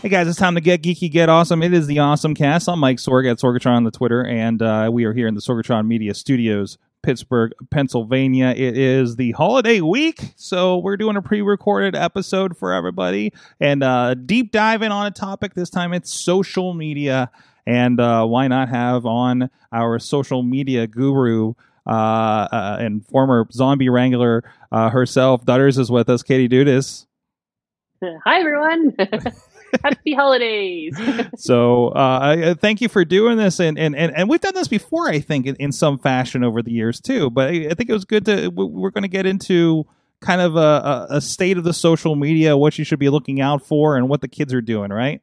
Hey guys, it's time to get geeky, get awesome. It is the Awesome Cast. I'm Mike Sorg at Sorgatron on the Twitter, and uh, we are here in the Sorgatron Media Studios, Pittsburgh, Pennsylvania. It is the holiday week, so we're doing a pre-recorded episode for everybody, and uh, deep diving on a topic. This time, it's social media, and uh, why not have on our social media guru? Uh, uh, and former zombie wrangler uh, herself, Dutters is with us. Katie Dudas. Hi, everyone. Happy holidays. so uh, I- thank you for doing this and, and, and, and we've done this before i think in, in some fashion over the years too but i, I think it was good to we- we're going to get into kind of a, a state of the social media what you should be looking out for and what the kids are doing right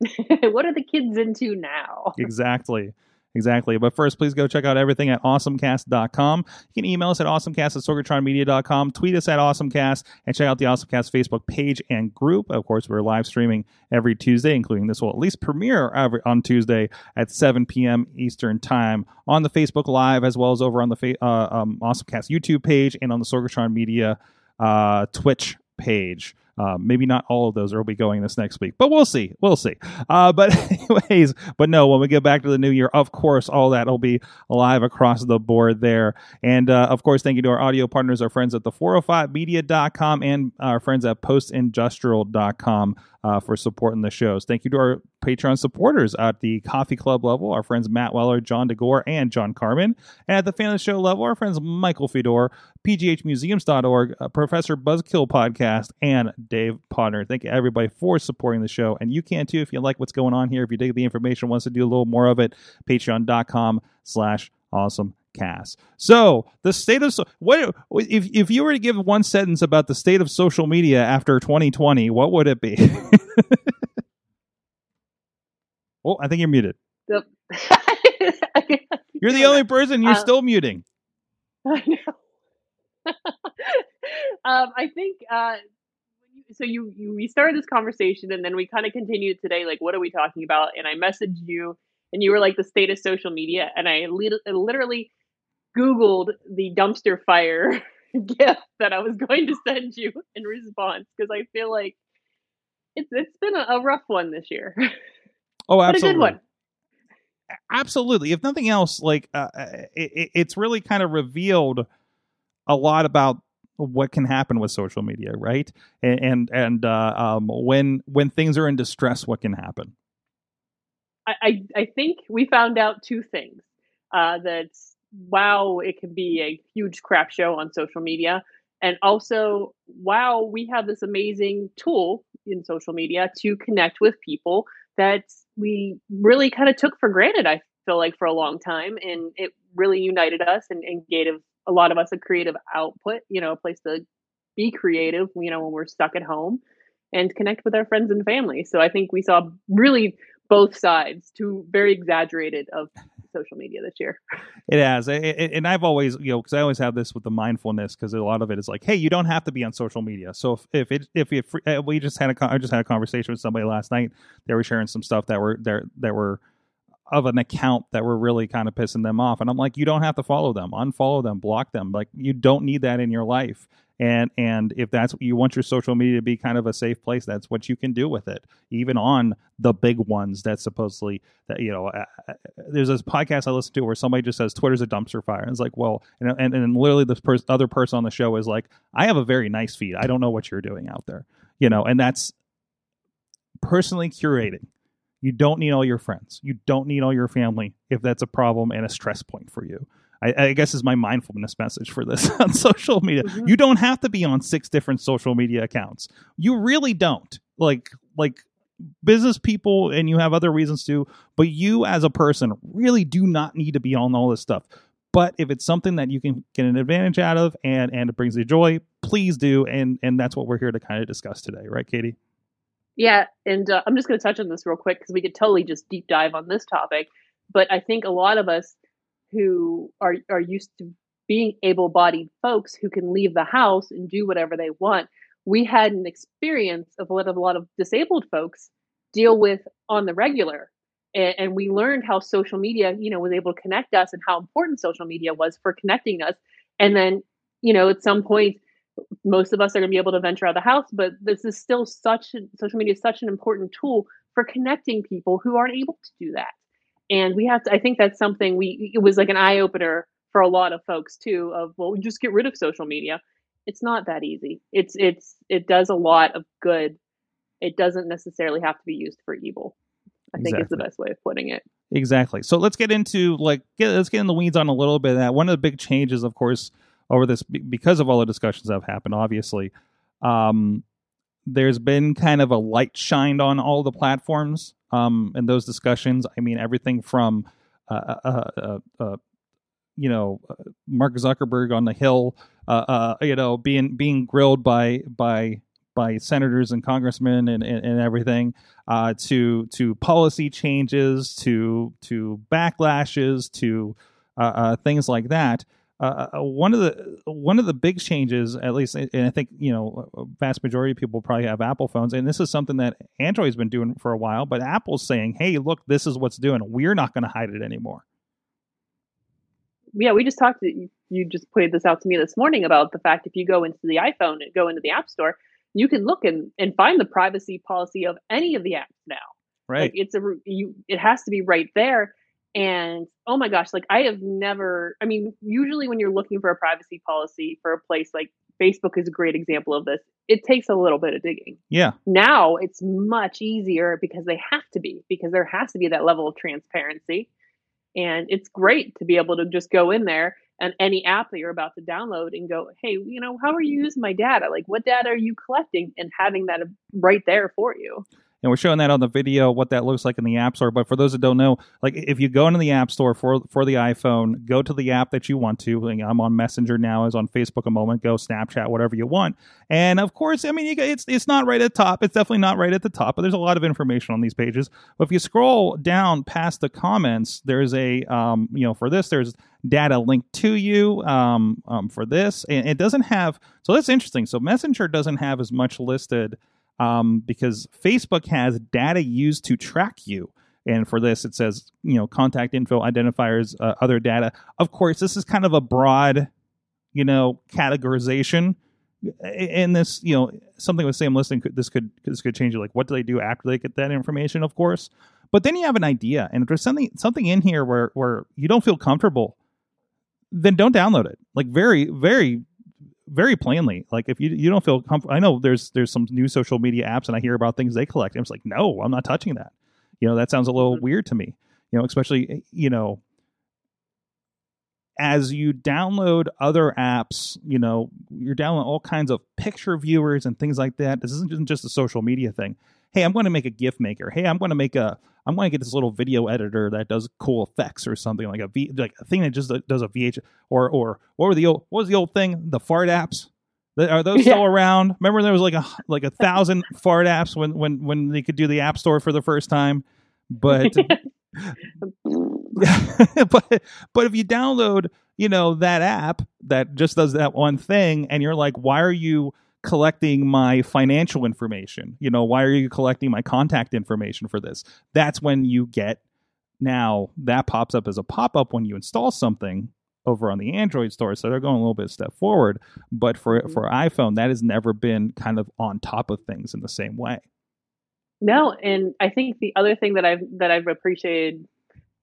what are the kids into now? exactly exactly. But first please go check out everything at awesomecast.com you can email us at awesomecast at sorgatronmedia.com tweet us at awesomecast and check out the awesomecast facebook page and group. Of course we're live streaming every tuesday including this will at least premiere every, on tuesday at 7 p.m eastern time on the facebook live as well as over on the fa- uh, um, awesomecast youtube page and on the sorgatron media uh, twitch page uh, maybe not all of those will be going this next week, but we'll see. We'll see. Uh, but anyways, but no, when we get back to the new year, of course, all that will be live across the board there. And uh, of course, thank you to our audio partners, our friends at the 405media.com and our friends at postindustrial.com uh, for supporting the shows. Thank you to our Patreon supporters at the coffee club level, our friends Matt Weller, John DeGore, and John Carmen. And at the fan of the show level, our friends Michael Fedor, pghmuseums.org, uh, Professor Buzzkill Podcast, and Dave Potter. Thank you, everybody, for supporting the show. And you can too if you like what's going on here. If you dig the information, wants to do a little more of it, patreon.com slash awesome cast. So the state of so what if if you were to give one sentence about the state of social media after 2020, what would it be? oh, I think you're muted. The- You're the only person you're Uh, still muting. I know. um, I think uh, so. You, you we started this conversation and then we kind of continued today. Like, what are we talking about? And I messaged you, and you were like the state of social media, and I lit- literally Googled the dumpster fire gift that I was going to send you in response because I feel like it's it's been a, a rough one this year, Oh, but a absolutely. good one. absolutely if nothing else like uh, it, it- it's really kind of revealed a lot about what can happen with social media right and and, and uh, um, when when things are in distress what can happen I, I, I think we found out two things. Uh, that wow, it can be a huge crap show on social media, and also wow, we have this amazing tool in social media to connect with people that we really kind of took for granted. I feel like for a long time, and it really united us and, and gave a lot of us a creative output. You know, a place to be creative. You know, when we're stuck at home and connect with our friends and family. So I think we saw really both sides, two very exaggerated of social media this year. it has. A- a- and i've always you know because i always have this with the mindfulness because a lot of it is like hey you don't have to be on social media. So if if it if it, uh, we just had a i just had a conversation with somebody last night. They were sharing some stuff that were there that were of an account that were really kind of pissing them off. And i'm like you don't have to follow them. Unfollow them. Block them. Like you don't need that in your life. And and if that's you want your social media to be kind of a safe place that's what you can do with it. Even on the big ones that supposedly that you know uh, uh, there's this podcast i listen to where somebody just says twitter's a dumpster fire. And it's like well and and, and literally this other person on the show is like i have a very nice feed. I don't know what you're doing out there. You know and that's personally curating you don't need all your friends you don't need all your family if that's a problem and a stress point for you I, I guess is my mindfulness message for this on social media. Mhm. You don't have to be on six different social media accounts. You really don't. Like like business people and you have other reasons to, but you as a person really do not need to be on all this stuff. But if it's something that you can get an advantage out of and and it brings you joy, please do. And and that's what we're here to kind of discuss today, right, Katie? Yeah, and uh, I'm just going to touch on this real quick because we could totally just deep dive on this topic. But I think a lot of us who are are used to being able-bodied folks who can leave the house and do whatever they want, we had an experience of what a lot of disabled folks deal with on the regular. And, and we learned how social media, you know, was able to connect us and how important social media was for connecting us. And then, you know, at some point, most of us are going to be able to venture out of the house, but this is still such social media is such an important tool for connecting people who aren't able to do that. And we have to, I think that's something we, it was like an eye opener for a lot of folks too of, well, just get rid of social media. It's not that easy. It's, it's, it does a lot of good. It doesn't necessarily have to be used for evil. I think is the best way of putting it. Exactly. So let's get into like get, let's get in the weeds on a little bit of that. One of the big changes, of course, over this because of all the discussions that have happened. Obviously, um, there's been kind of a light shined on all the platforms um, and those discussions. I mean, everything from uh, uh, uh, uh, you know uh, Mark Zuckerberg on the Hill, uh, uh, you know, being being grilled by by by senators and congressmen and, and, and everything uh, to to policy changes, to to backlashes, to uh, uh, things like that. Uh, uh, one of the one of the big changes, at least, and I think you know, vast majority of people probably have Apple phones, and this is something that Android's been doing for a while. But Apple's saying, "Hey, look, this is what's doing. We're not going to hide it anymore." yeah, we just talked. You, you just pointed this out to me this morning about the fact if you go into the iPhone and go into the App Store, you can look and, and find the privacy policy of any of the apps now. Right? Like it's a you. It has to be right there. And oh my gosh, like I have never. I mean, usually when you're looking for a privacy policy for a place like Facebook is a great example of this. It takes a little bit of digging. yeah, Now it's much easier because they have to be because there has to be that level of transparency. And it's great to be able to just go in there and any app that you're about to download and go, hey, you know, how are you using my data? Like, what data are you collecting? And having that right there for you. And we're showing that on the video what that looks like in the app store. But for those that don't know like if you go into the app store for for the iphone go to the app that you want to. I'm on messenger now i was on facebook a moment ago snapchat whatever you want. And of course i mean you, it's it's not right at the top. It's definitely not right at the top but there's a lot of information on these pages. But if you scroll down past the comments there's a um you know for this there's data linked to you um, um for this. And it doesn't have so that's interesting. So messenger doesn't have as much listed um, because Facebook has data used to track you. And for this, it says, you know, contact info, identifiers, uh, other data. Of course, this is kind of a broad, you know, categorization. And this, you know, something with same listing, this could this could change. Like, what do they do after they get that information? Of course, but then you have an idea, and if there's something something in here where where you don't feel comfortable, then don't download it. Like very very very plainly like if you you don't feel comfortable i know there's there's some new social media apps and i hear about things they collect. I'm just like no i'm not touching that. You know that sounds a little Mhm. weird to me you know especially you know as you download other apps you know you're downloading all kinds of picture viewers and things like that. This isn't just a social media thing hey i'm going to make a gif maker. Hey i'm going to make a i'm going to get this little video editor that does cool effects or something like a v like a thing that just does a vh or or what were the old what was the old thing? The fart apps? Are those still Yeah. around? Remember there was like a like a thousand fart apps when when when they could do the app store for the first time? But but but if you download you know that app that just does that one thing and you're like why are you collecting my financial information you know why are you collecting my contact information for this that's when you get now that pops up as a pop-up when you install something over on the android store so they're going a little bit step forward but for Mhm. for iphone that has never been kind of on top of things in the same way No, and I think the other thing that I've that I've appreciated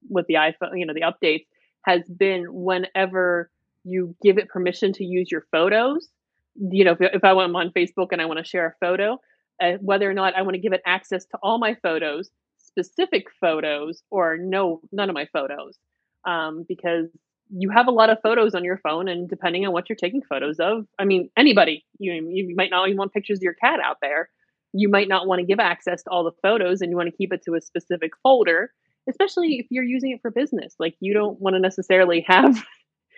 with the iPhone, you know, the updates has been whenever you give it permission to use your photos. You know, if, if I went on Facebook and I want to share a photo, uh, whether or not I want to give it access to all my photos, specific photos, or no, none of my photos, um, because you have a lot of photos on your phone, and depending on what you're taking photos of, I mean, anybody, you you might not even want pictures of your cat out there you might not want to give access to all the photos and you want to keep it to a specific folder, especially if you're using it for business. Like you don't want to necessarily have,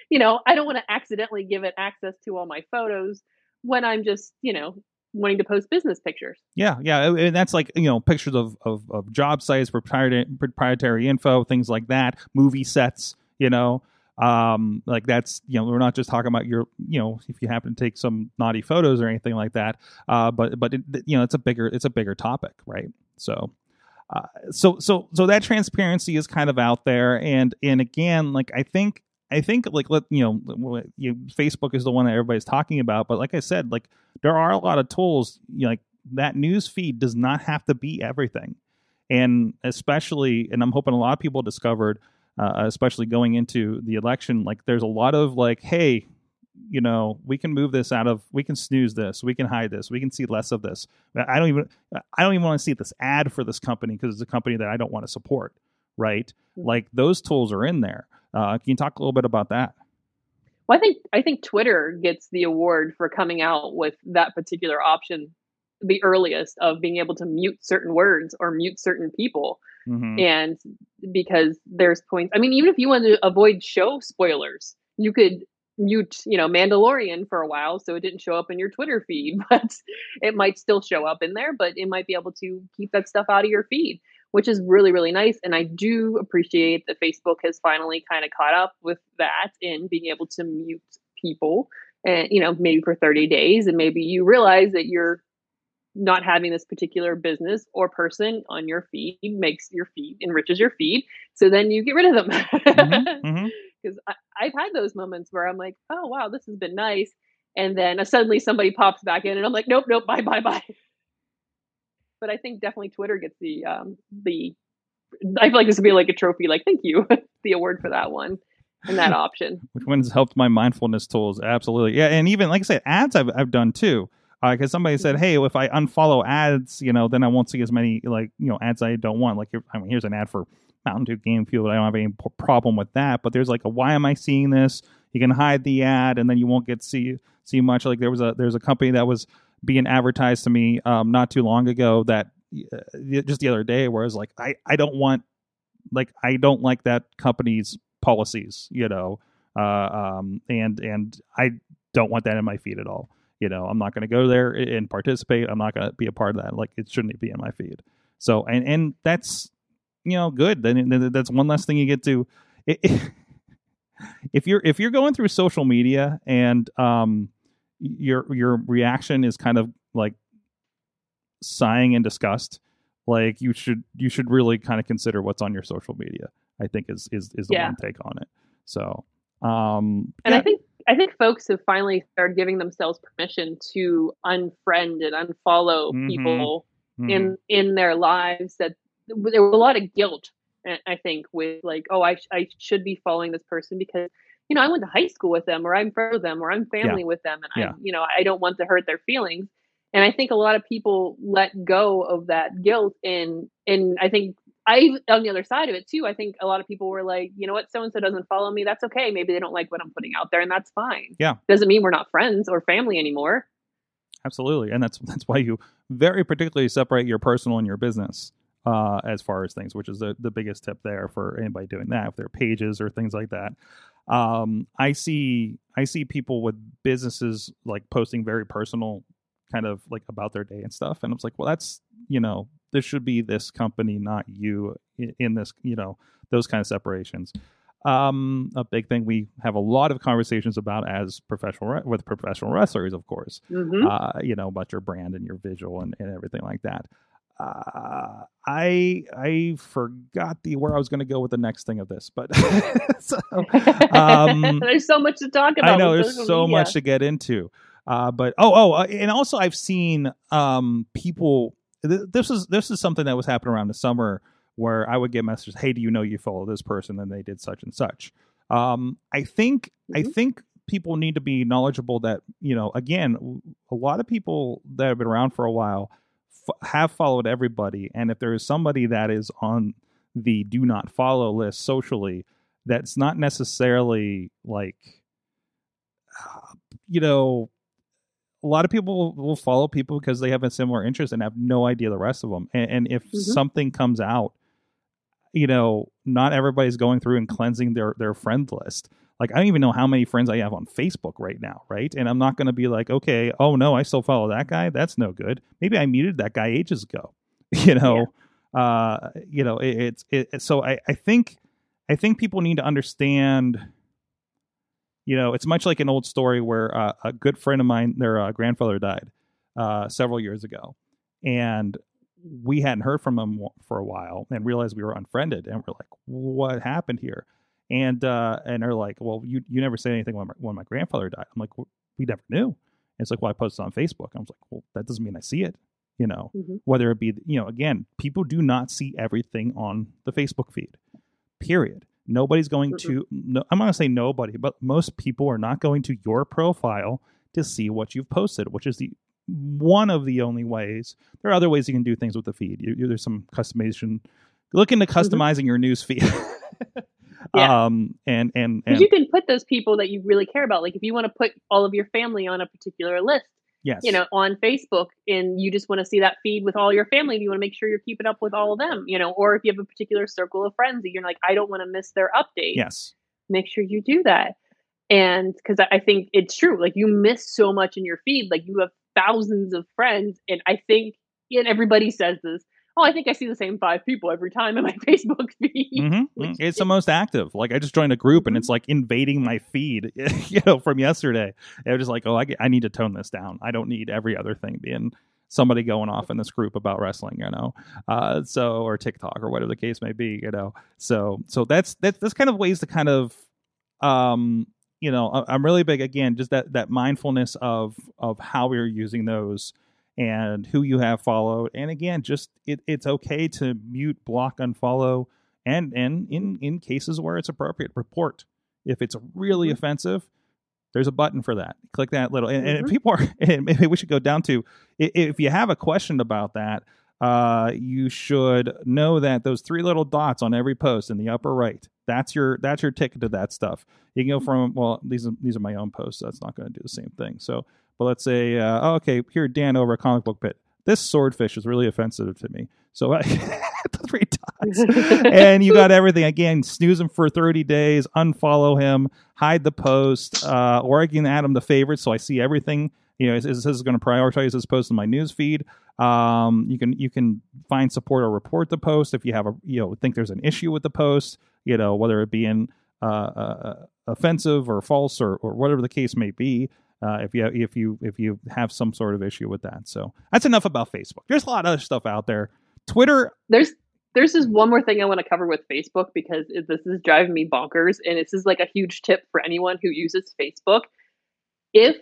you know, I don't want to accidentally give it access to all my photos when I'm just, you know, wanting to post business pictures. Yeah, yeah, and that's like you know pictures of of, of job sites, proprietary proprietary info, things like that, movie sets, you know, um, like that's you know we're not just talking about your you know if you happen to take some naughty photos or anything like that, uh, but but it, you know it's a bigger it's a bigger topic, right? So. Uh, so so so that transparency is kind of out there and and again like i think I think like let you know, Facebook is the one that everybody's talking about, but like I said, like there are a lot of tools. You know, like that news feed does not have to be everything, and especially, and I'm hoping a lot of people discovered, uh, especially going into the election, like there's a lot of like, hey, you know, we can move this out of, we can snooze this, we can hide this, we can see less of this. I don't even, I don't even want to see this ad for this company because it's a company that I don't want to support, right? Mm-hmm. Like those tools are in there uh, can you talk a little bit about that? Well, I think I think Twitter gets the award for coming out with that particular option the earliest of being able to mute certain words or mute certain people. Mm-hmm. And because there's points, I mean, even if you want to avoid show spoilers, you could mute, you know, Mandalorian for a while so it didn't show up in your Twitter feed, but it might still show up in there, but it might be able to keep that stuff out of your feed which is really, really nice. And I do appreciate that Facebook has finally kind of caught up with that in being able to mute people and, you know, maybe for 30 days. And maybe you realize that you're not having this particular business or person on your feed makes your feed enriches your feed. So then you get rid of them. Because mm-hmm, mm-hmm. I've had those moments where I'm like, oh, wow, this has been nice. And then uh, suddenly somebody pops back in and I'm like, nope, nope, bye, bye, bye but I think definitely Twitter gets the um, the. I feel like this would be like a trophy. Like, thank you, the award for that one and that option. Which one's helped my mindfulness tools? Absolutely, yeah. And even like I said, ads I've I've done too. Because uh, somebody said, mm-hmm. "Hey, if I unfollow ads, you know, then I won't see as many like you know ads I don't want." Like, I mean, here's an ad for Mountain Dew Game Fuel. I don't have any problem with that. But there's like a why am I seeing this? You can hide the ad, and then you won't get see see much. Like there was a there's a company that was being advertised to me um, not too long ago that uh, just the other day where I was like, I, I don't want, like, I don't like that company's policies, you know, uh, um, and, and I don't want that in my feed at all. You know, I'm not going to go there and participate. I'm not going to be a part of that. Like, it shouldn't be in my feed. So, and, and that's, you know, good. Then that's one less thing you get to. If you're if you're going through social media and um your your reaction is kind of like sighing in disgust like you should you should really kind of consider what's on your social media i think is is is the yeah. one take on it so um and yeah. i think i think folks have finally started giving themselves permission to unfriend and unfollow mm-hmm. people mm-hmm. in in their lives that there was a lot of guilt i think with like oh i, I should be following this person because you know i went to high school with them or i'm friends with them or i'm family yeah. with them and i you know i don't want to hurt their feelings and I think a lot of people let go of that guilt and and I think I on the other side of it too, I think a lot of people were like, you know what, so and so doesn't follow me. That's okay. Maybe they don't like what I'm putting out there, and that's fine. Yeah, doesn't mean we're not friends or family anymore. Absolutely, and that's that's why you very particularly separate your personal and your business uh, as far as things, which is the the biggest tip there for anybody doing that. If they're pages or things like that, um, I see I see people with businesses like posting very personal kind of like about their day and stuff. And I was like, well, that's, you know, this should be this company, not you in, this, you know, those kind of separations. Um, a big thing we have a lot of conversations about as professional with professional wrestlers, of course. Mm-hmm. Uh, you know about your brand and your visual and, and everything like that. Uh, I I forgot the where I was going to go with the next thing of this, but so, um, there's so much to talk about. I know there's so media. much to get into. Uh, but oh oh, uh, and also I've seen um, people. Th- this is this is something that was happening around the summer where I would get messages, "Hey, do you know you follow this person and they did such and such." Um, I think mm-hmm. I think people need to be knowledgeable that you know again a lot of people that have been around for a while f- have followed everybody and if there is somebody that is on the do not follow list socially that's not necessarily like you know a lot of people will follow people because they have a similar interest and have no idea the rest of them. And, and if Mhm. something comes out, you know, not everybody's going through and cleansing their their friend list. Like I don't even know how many friends I have on Facebook right now, right? And I'm not going to be like, okay, oh no, I still follow that guy. That's no good. Maybe I muted that guy ages ago. You know, uh, you know, it, it's it. So I I think I think people need to understand. You know, it's much like an old story where uh, a good friend of mine, their uh, grandfather died uh, several years ago, and we hadn't heard from him for a while, and realized we were unfriended, and we're like, "What happened here?" And uh, and they're like, "Well, you you never said anything when my, when my grandfather died." I'm like, "We never knew." And it's like, "Well, I posted on Facebook." I was like, "Well, that doesn't mean I see it." You know, Mhm. whether it be you know, again, people do not see everything on the Facebook feed. Period. Nobody's going Mhm. to. No, I'm not gonna say nobody, but most people are not going to your profile to see what you've posted, which is the one of the only ways. There are other ways you can do things with the feed. You, you- there's some customization. Look into customizing your news feed. Yeah. Um and and and you can put those people that you really care about. Like if you want to put all of your family on a particular list, yes, you know, on Facebook, and you just want to see that feed with all your family, and you want to make sure you're keeping up with all of them, you know, or if you have a particular circle of friends that you're like, I don't want to miss their update. yes, make sure you do that. And because I I think it's true, like you miss so much in your feed, like you have thousands of friends, and I think, and everybody says this. Oh, I think I see the same five people every time in my Facebook feed. hmm Which It's the most active. Like I just joined a group and it's like invading my feed, you know, from yesterday. And I was just like, oh, I, I need to tone this down. I don't need every other thing being somebody going off in this group about wrestling, you know. Uh, so or TikTok or whatever the case may be, you know. So so that's that's that's kind of ways to kind of, um, you know, I- I'm really big again, just that that mindfulness of of how we're using those and who you have followed. And again, just it, it's okay to mute, block, unfollow, and and in in cases where it's appropriate, report. If it's really Mhm. offensive, there's a button for that. Click that little. And, Mhm. people are, and maybe we should go down to if you have a question about that. Uh, you should know that those three little dots on every post in the upper right. That's your that's your ticket to that stuff. You can go from well, these are these are my own posts. So that's not going to do the same thing. So but let's say, uh, oh, okay, here, Dan over a Comic Book Pit. This swordfish is really offensive to me. So I the three dots. and you got everything again. Snooze him for 30 days, unfollow him, hide the post, uh, or I can add him to favorites so I see everything. You know, it says it's going to prioritize this post in my news feed. Um, you can you can find support or report the post if you have a you know think there's an issue with the post. You know, whether it be in uh, uh, offensive or false or, or whatever the case may be. Uh, if you if you if you have some sort of issue with that, so that's enough about Facebook. There's a lot of other stuff out there. Twitter, there's there's just one more thing I want to cover with Facebook because it, this is driving me bonkers, and this is like a huge tip for anyone who uses Facebook. If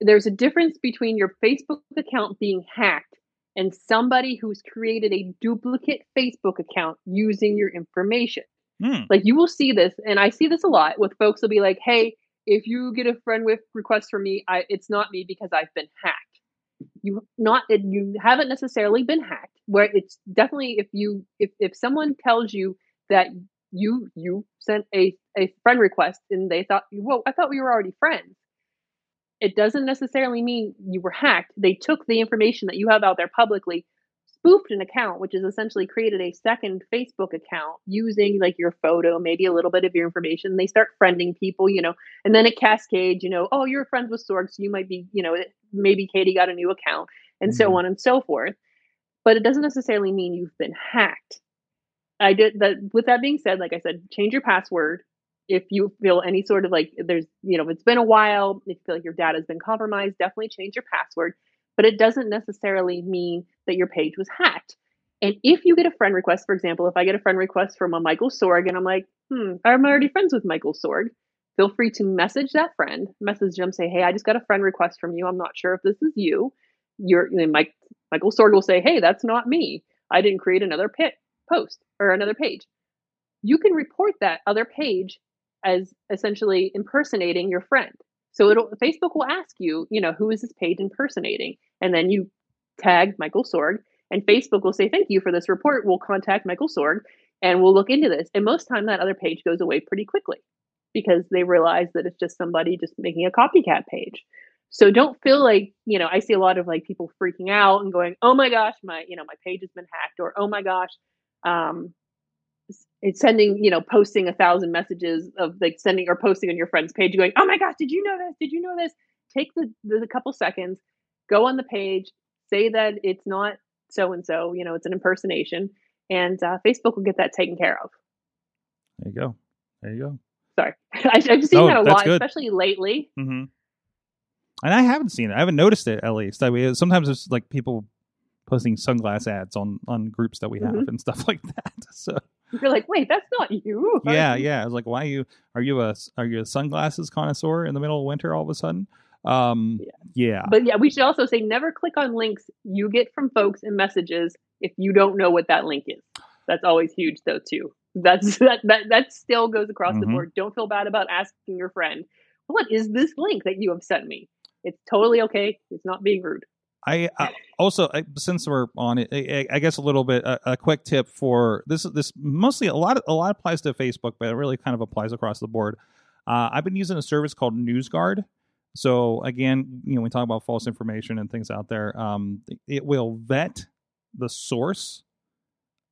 there's a difference between your Facebook account being hacked and somebody who's created a duplicate Facebook account using your information. hmm, Like you will see this, and I see this a lot with folks will be like, "Hey, if you get a friend with request from me, I it's not me because I've been hacked." You not you haven't necessarily been hacked. Where it's definitely if you if if someone tells you that you you sent a a friend request and they thought, "Whoa, I thought we were already friends." It doesn't necessarily mean you were hacked. They took the information that you have out there publicly, spoofed an account, which is essentially created a second Facebook account using like your photo, maybe a little bit of your information. They start friending people, you know, and then it cascades, you know, oh, you're friends with Sorg, so you might be, you know, maybe Katie got a new account and so Mhm. on and so forth. But it doesn't necessarily mean you've been hacked. I did that. With that being said, like I said, change your password if you feel any sort of like there's, you know, if it's been a while, if you feel like your data has been compromised, definitely change your password. But it doesn't necessarily mean that your page was hacked. And if you get a friend request, for example, if I get a friend request from a Michael Sorg and I'm like, hmm, I'm already friends with Michael Sorg, feel free to message that friend, message them, say, hey, I just got a friend request from you. I'm not sure if this is you. You're, you know, Mike, Michael Sorg will say, hey, that's not me. I didn't create another pit post or another page. You can report that other page as essentially impersonating your friend. So it'll Facebook will ask you, you know, who is this page impersonating? And then you tag Michael Sorg and Facebook will say, Thank you for this report. We'll contact Michael Sorg and we'll look into this. And most time that other page goes away pretty quickly because they realize that it's just somebody just making a copycat page. So don't feel like, you know, I see a lot of like people freaking out and going, "Oh my gosh, my, you know, my page has been hacked," or "Oh my gosh, um, it's sending, you know, posting a thousand messages of like sending or posting on your friend's page, going, "Oh my gosh, did you know this? Did you know this?" Take the the, the couple seconds, go on the page, say that it's not so and so, you know, it's an impersonation, and uh, Facebook will get that taken care of. There you go. There you go. Sorry, I, I've seen No, that a lot, good. especially lately. hmm And I haven't seen it. I haven't noticed it at least. I mean, sometimes it's like people posting sunglass ads on on groups that we have Mhm. and stuff like that. So You're like, wait, that's not you. yeah, yeah. I was like, why are you are you a are you a sunglasses connoisseur in the middle of winter all of a sudden? Um, yeah, But yeah, we should also say never click on links you get from folks in messages if you don't know what that link is. That's always huge though too. That's that that, that still goes across the Mhm. board. Don't feel bad about asking your friend, what is this link that you have sent me? It's totally okay. It's not being rude. I, I also I, since we're on it, I, I guess a little bit a, a quick tip for this. This mostly a lot. A lot applies to Facebook, but it really kind of applies across the board. Uh, I've been using a service called NewsGuard. So again, you know, we talk about false information and things out there. Um, it will vet the source,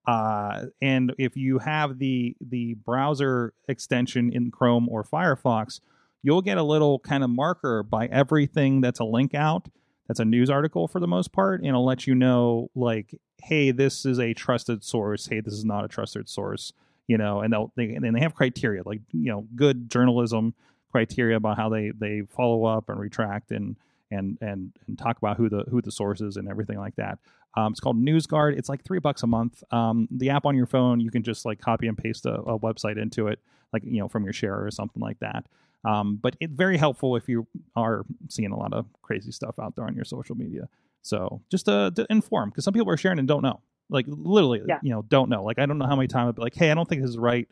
uh, and if you have the the browser extension in Chrome or Firefox, you'll get a little kind of marker by everything that's a link out that's a news article for the most part and it'll let you know like hey this is a trusted source hey this is not a trusted source you know and they'll they, and they have criteria like you know good journalism criteria about how they they follow up and retract and and and and talk about who the who the source is and everything like that um, it's called NewsGuard. It's like three bucks a month. Um, the app on your phone, you can just like copy and paste a, a website into it, like you know from your share or something like that. Um, but it's very helpful if you are seeing a lot of crazy stuff out there on your social media. So just to, to inform, because some people are sharing and don't know, like literally, Yeah. you know, don't know. Like I don't know how many times I'd be like, hey, I don't think this is right.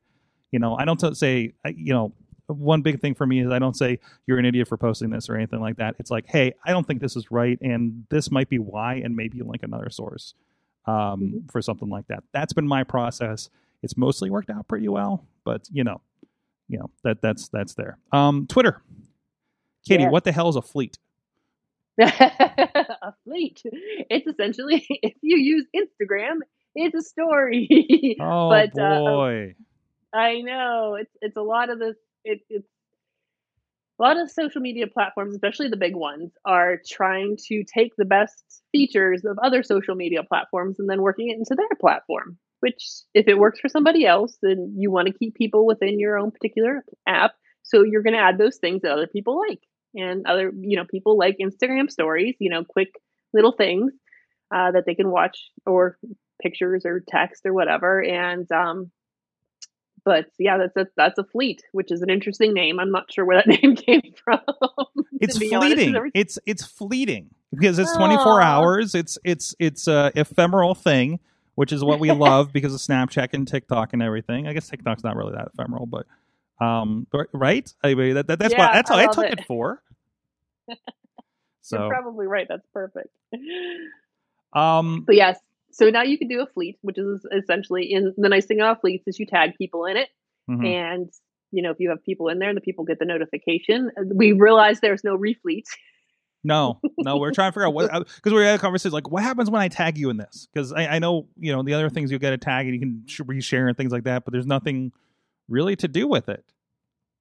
You know, I don't say, I- you know, one big thing for me is I don't say you're an idiot for posting this or anything like that. It's like, hey, I don't think this is right, and this might be why, and maybe link another source um, Mhm. for something like that. That's been my process. It's mostly worked out pretty well, but you know, you know that that's that's there. Um, Twitter, Katie, Yes. what the hell is a fleet? a fleet. It's essentially if you use Instagram, it's a story. Oh But, uh, boy, I know it's it's a lot of this. It, it's a lot of social media platforms, especially the big ones, are trying to take the best features of other social media platforms and then working it into their platform. Which, if it works for somebody else, then you want to keep people within your own particular app. So you're going to add those things that other people like, and other you know people like Instagram stories. You know, quick little things uh, that they can watch or pictures or text or whatever. And um, but yeah, that's a that's a fleet, which is an interesting name. I'm not sure where that name came from. it's be honest. fleeting. It's it's fleeting because it's 24 Aw. hours. It's it's it's a ephemeral thing, which is what we love because of Snapchat and TikTok and everything. I guess TikTok's not really that ephemeral, but um, but- right? I mean, that, that that's Yeah, what that's I what I took it. it, for. So, You're probably right. That's perfect. um, But yes, so now you can do a fleet, which is essentially in the nice thing about fleets is you tag people in it, mhm. and you know if you have people in there, the people get the notification. We realize there's no refleet. No, no, we're trying to figure out what because we had a conversation like what happens when I tag you in this because I, I know you know the other things you get a tag and you can sh- reshare and things like that, but there's nothing really to do with it.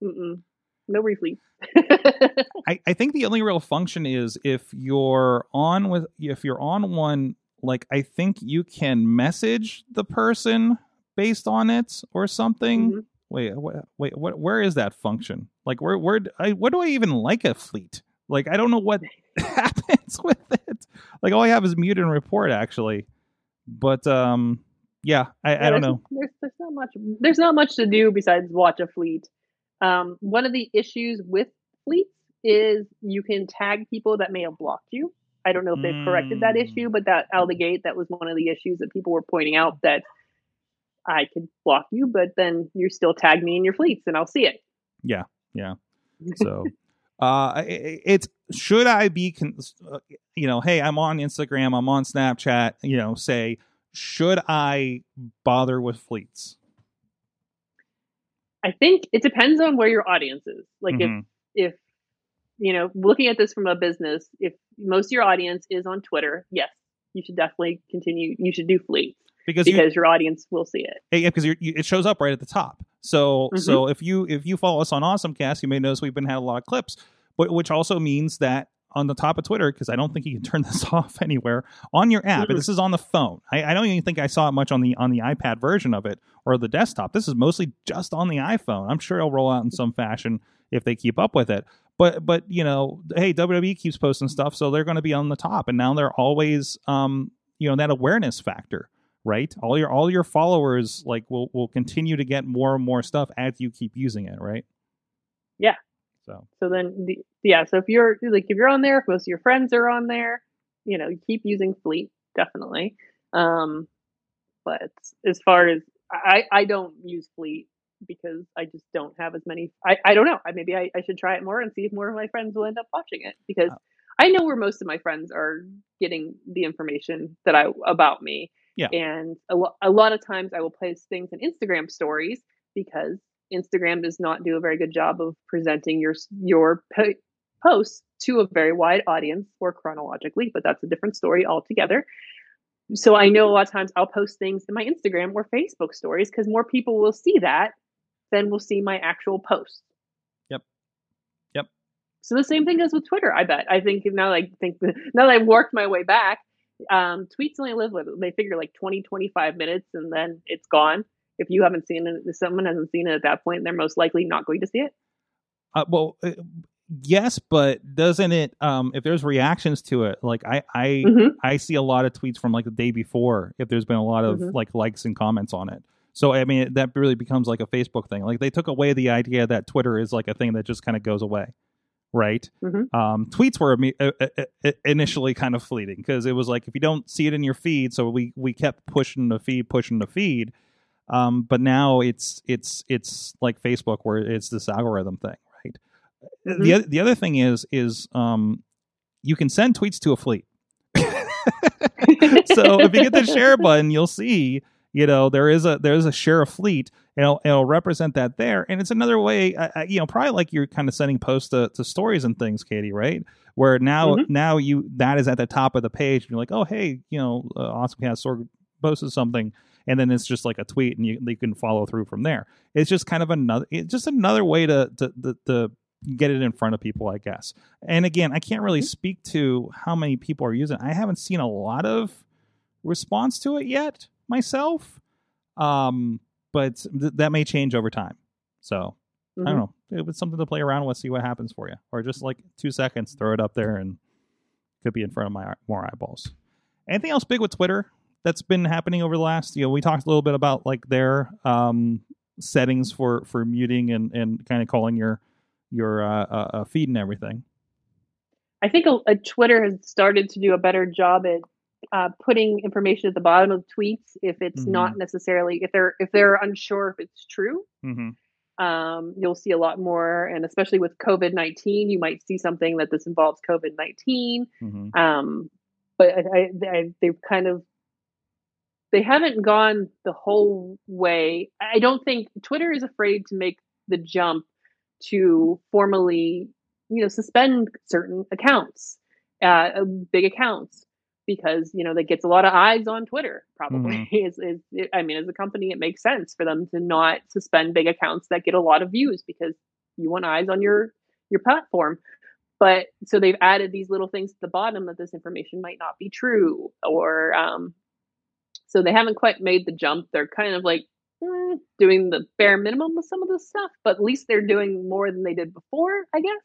Mm-mm. No refleet. I, I think the only real function is if you're on with if you're on one like I think you can message the person based on it or something. Mhm. Wait, wait, wait, what? Where is that function? Like, where, where? I, what do I even like a fleet? Like, I don't know what happens with it. Like, all I have is mute and report actually. But um, yeah, I, I don't know. There's there's not much there's not much to do besides watch a fleet. Um, one of the issues with fleets is you can tag people that may have blocked you. I don't know if they've corrected that Mm. issue, but that out of the gate, that was one of the issues that people were pointing out that I could block you, but then you're still tag me in your fleets and I'll see it. Yeah. Yeah. So, uh, i- i- it's should I be, con- you know, hey, I'm on Instagram, I'm on Snapchat, you know, say, should I bother with fleets? I think it depends on where your audience is. Like Mhm. if if you know, looking at this from a business, if most of your audience is on Twitter, yes, you should definitely continue. You should do fleets because you, because your audience will see it. yeah, because you, it shows up right at the top. So Mhm. so if you if you follow us on AwesomeCast, you may notice we've been had a lot of clips, but which also means that on the top of Twitter, because I don't think you can turn this off anywhere on your app. Mhm. This is on the phone. I, I don't even think I saw it much on the on the iPad version of it or the desktop. This is mostly just on the iPhone. I'm sure it'll roll out in some fashion if they keep up with it. But but you know, hey, WWE keeps posting stuff, so they're going to be on the top, and now they're always um you know that awareness factor right all your all your followers like will will continue to get more and more stuff as you keep using it right Yeah. so So then, the, yeah. So if you're like, if you're on there, if most of your friends are on there, you know, keep using Fleet definitely. Um, but as far as I, I don't use Fleet because I just don't have as many. I, I don't know. I maybe I, I should try it more and see if more of my friends will end up watching it because Oh. I know where most of my friends are getting the information that I about me. Yeah. And a, lo- a lot of times I will post things in Instagram stories because Instagram does not do a very good job of presenting your your po- posts to a very wide audience or chronologically, but that's a different story altogether. So I know a lot of times I'll post things in my Instagram or Facebook stories because more people will see that than will see my actual post. Yep. Yep. So the same thing goes with Twitter. I bet. I think now that I think now that I've worked my way back, um, tweets only live with they figure like 20, 25 minutes and then it's gone. If you haven't seen it, if someone hasn't seen it at that point, they're most likely not going to see it. uh, well uh, yes but doesn't it um if there's reactions to it like i i Mhm. i see a lot of tweets from like the day before if there's been a lot of Mhm. like likes and comments on it so i mean that really becomes like a facebook thing like they took away the idea that twitter is like a thing that just kind of goes away right Mhm. um tweets were uh, uh, uh, initially kind of fleeting because it was like if you don't see it in your feed so we we kept pushing the feed pushing the feed um but now it's it's it's like facebook where it's this algorithm thing right Mhm. the other the other thing is is um you can send tweets to a fleet so if you get the share button you'll see you know there is a there is a share of fleet and it'll, it'll represent that there. And it's another way you know probably like you're kind of sending posts to, to stories and things katie right? Where now Mhm. now you that is at the top of the page and you're like oh hey you know uh, awesome cast Sorg posted something and then it's just like a tweet and you, you can follow through from there. It's just kind of another it's just another way to to, to, to get it in front of people i guess. And again i can't really speak to how many people are using it. i haven't seen a lot of response to it yet myself um but th- that may change over time. So i Mhm. don't know. It was something to play around with see what happens for you. Or just like two seconds throw it up there and could be in front of my more eyeballs. Anything else big with twitter that's been happening over the last you know we talked a little bit about like their um settings for for muting and and kind of calling your your uh, uh, uh feed and everything? I think a, a Twitter has started to do a better job at uh, putting information at the bottom of tweets if it's Mhm. not necessarily if they're if they're unsure if it's true. mm-hmm. Um, you'll see a lot more, and especially with COVID nineteen, you might see something that this involves COVID nineteen. Mm-hmm. Um, but I, I, I, they've kind of they haven't gone the whole way. I don't think Twitter is afraid to make the jump to formally, you know, suspend certain accounts, uh, big accounts, because you know that gets a lot of eyes on Twitter. Probably. Is, is it, I mean, as a company, it makes sense for them to not suspend big accounts that get a lot of views because you want eyes on your your platform. But so they've added these little things at the bottom that this information might not be true or um, so they haven't quite made the jump. They're kind of like mm, doing the bare minimum with some of this stuff but at least they're doing more than they did before i guess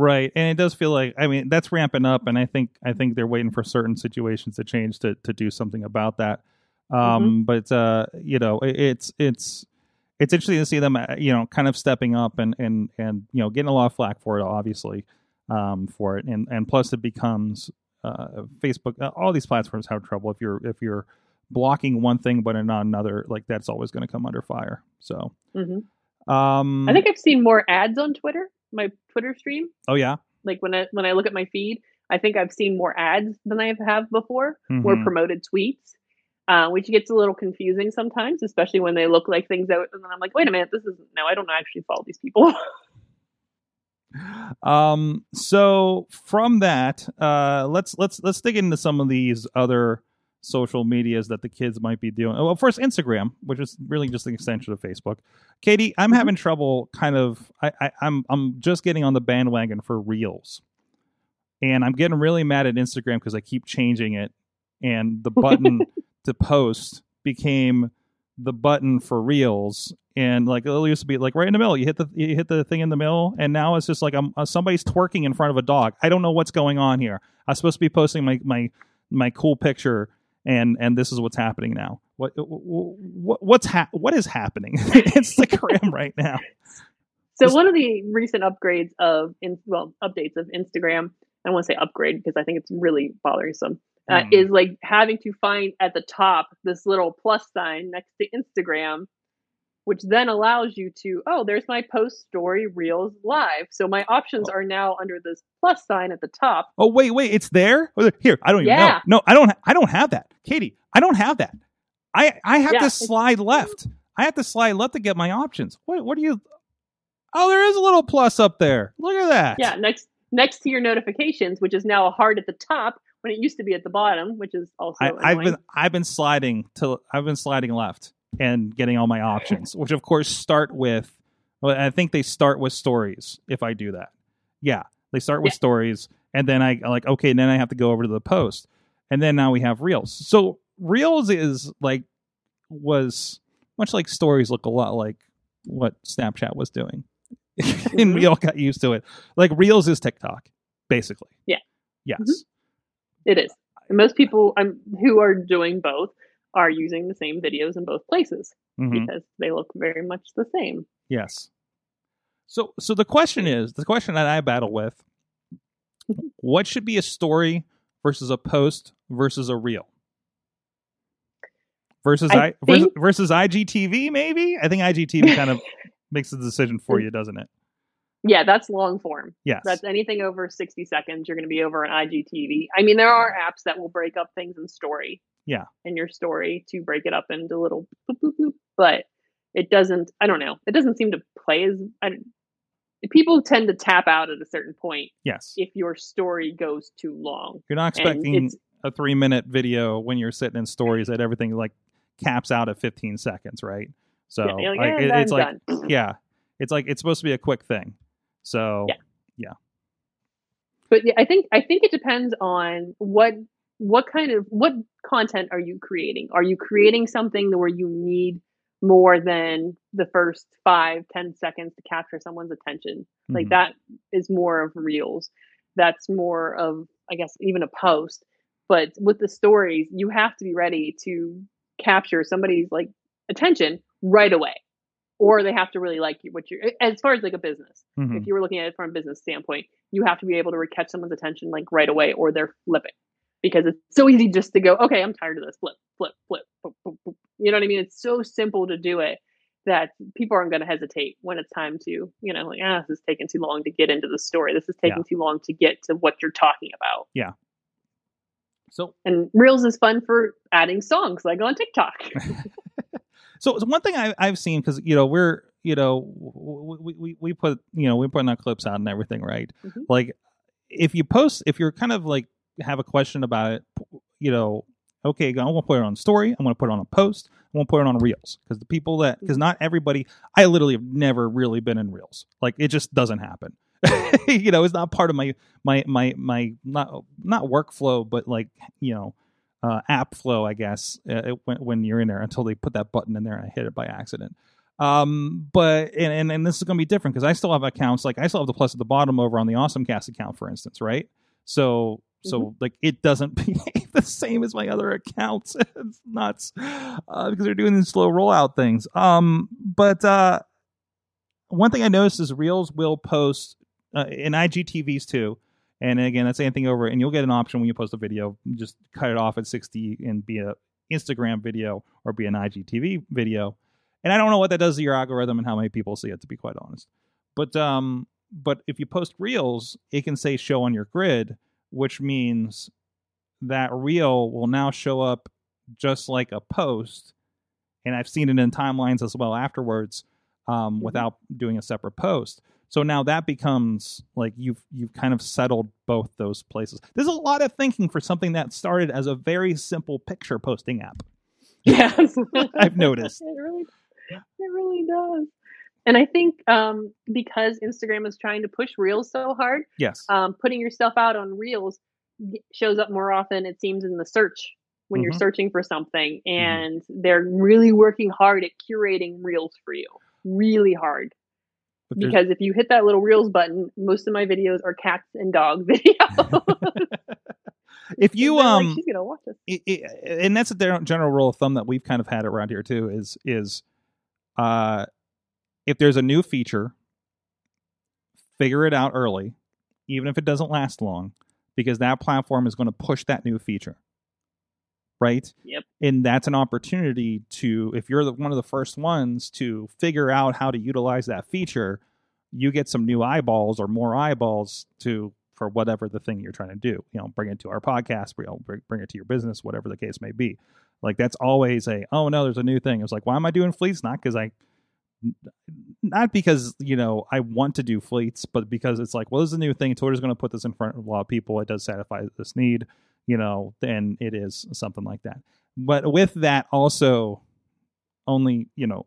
Right, and it does feel like I mean that's ramping up, and I think I think they're waiting for certain situations to change to to do something about that. Um, But uh, you know, it, it's it's it's interesting to see them, uh, you know, kind of stepping up and and and you know getting a lot of flack for it, obviously, um, for it, and and plus it becomes uh, Facebook. Uh, all these platforms have trouble if you're if you're blocking one thing but not another. Like that's always going to come under fire. So, hmm um, i think i've seen more ads on twitter my twitter stream oh yeah, like when i when i look at my feed i think i've seen more ads than i have before or Mhm. promoted tweets, uh, which gets a little confusing sometimes, especially when they look like things that, and then I'm like, wait a minute, this is no, I don't actually follow these people. Um, so from that, uh, let's let's let's dig into some of these other social medias that the kids might be doing. Well, first Instagram, which is really just an extension of Facebook. Katie, I'm Mhm. having trouble. Kind of, I, I, I'm I'm just getting on the bandwagon for Reels, and I'm getting really mad at Instagram because I keep changing it, and the button to post became the button for Reels, and like it used to be like right in the middle. You hit the you hit the thing in the middle, and now it's just like I'm uh, somebody's twerking in front of a dog. I don't know what's going on here. I was supposed to be posting my my my cool picture, and and this is what's happening now. What what what's ha- what is happening? Instagram right now. So Just- one of the recent upgrades of in, well updates of Instagram, I don't want to say upgrade because I think it's really bothersome. Uh, Mhm. Is like having to find at the top this little plus sign next to Instagram, which then allows you to oh there's my post story reels live. So my options oh. are now under this plus sign at the top. Oh wait, wait, it's there. Oh, Here, I don't even Yeah. know. No, I don't. I don't have that, Katie. I don't have that. I I have Yeah, to slide left. I have to slide left to get my options. What what do you? Oh, there is a little plus up there. Look at that. Yeah, next next to your notifications, which is now a heart at the top when it used to be at the bottom, which is also I, I've been I've been sliding to I've been sliding left and getting all my options, which of course start with. Well, I think they start with stories. If I do that, yeah, they start with Yeah. stories, and then I like okay, then I have to go over to the post, and then now we have reels. So reels is like was much like stories look a lot like what Snapchat was doing, and we all got used to it. Like reels is TikTok, basically. Yeah. Yes. Mhm. It is. And most people um, who are doing both are using the same videos in both places Mhm. because they look very much the same. Yes. So so the question is, the question that I battle with, what should be a story versus a post versus a reel? Versus I, I versus, versus IGTV maybe? I think IGTV kind of makes the decision for you, doesn't it? Yeah, that's long form. Yes. That's anything over 60 seconds, you're going to be over on IGTV. I mean, there are apps that will break up things in story. Yeah. In your story to break it up into little boop, boop, boop. But it doesn't, I don't know, it doesn't seem to play as, I, people tend to tap out at a certain point yes. if your story goes too long. You're not expecting a 3 minute video when you're sitting in stories that everything like caps out at 15 seconds, right? So yeah, like, like, "Eh, it- done, it's like done." yeah. It's like it's supposed to be a quick thing. So Yeah. but yeah, I think I think it depends on what what kind of what content are you creating? Are you creating something where you need more than the first five ten seconds to capture someone's attention? Like mhm. that is more of reels. That's more of I guess even a post. But with the stories, you have to be ready to capture somebody's like attention right away. Or they have to really like you what you're as far as like a business Mhm. if you were looking at it from a business standpoint, you have to be able to catch someone's attention like right away or they're flipping because it's so easy just to go, okay, I'm tired of this. Flip, flip, flip. boop, boop, boop. You know what I mean? It's so simple to do it that people aren't going to hesitate when it's time to, you know, like, ah, this is taking too long to get into the story. This is taking too long to get to what you're talking about. Yeah. So And Reels is fun for adding songs like on TikTok. So, so one thing I, I've seen because you know we're you know we, we we put you know we're putting our clips out and everything right. Mhm. Like if you post if you're kind of like have a question about it, you know, okay, I'm gonna put it on story. I'm gonna put it on a post. I'm gonna put it on reels because the people that because not everybody. I literally have never really been in reels. Like it just doesn't happen. you know, it's not part of my my my my not not workflow, but like you know uh, app flow, I guess, uh, when, when you're in there until they put that button in there and I hit it by accident. Um, but and, and, and this is going to be different because I still have accounts like I still have the plus at the bottom over on the AwesomeCast account, for instance, right? So so like it doesn't behave the same as my other accounts. it's nuts uh, because they're doing these slow rollout things. Um, but uh, one thing I noticed is Reels will post uh, in IGTVs too. And again, that's anything over, and you'll get an option when you post a video. Just cut it off at 60 and be a Instagram video or be an IGTV video. And I don't know what that does to your algorithm and how many people see it, to be quite honest. But um, but if you post reels, it can say show on your grid, which means that reel will now show up just like a post. And I've seen it in timelines as well afterwards. um, without doing a separate post. So now that becomes like you've you've kind of settled both those places. There's a lot of thinking for something that started as a very simple picture posting app. Yes, I've noticed. it really, it really does. And I think um, because Instagram is trying to push Reels so hard, Yes. um, putting yourself out on Reels shows up more often. It seems in the search when you're Mhm. searching for something, and they're really working hard at curating Reels for you. Really hard because if you hit that little Reels button, most of my videos are cats and dog videos. if you like, um she's gonna watch it, it, and that's a general general rule of thumb that we've kind of had around here too is is uh if there's a new feature figure it out early even if it doesn't last long because that platform is going to push that new feature. Right? Yep. and that's an opportunity to if you're the, one of the first ones to figure out how to utilize that feature you get some new eyeballs or more eyeballs to for whatever the thing you're trying to do you know bring it to our podcast bring, bring it to your business whatever the case may be. Like that's always a oh no there's a new thing. It's like why am i doing fleets not? Because i not because you know i want to do fleets but because it's like well this is a new thing. Twitter's going to put this in front of a lot of people. It does satisfy this need you know then it is something like that. But with that also only you know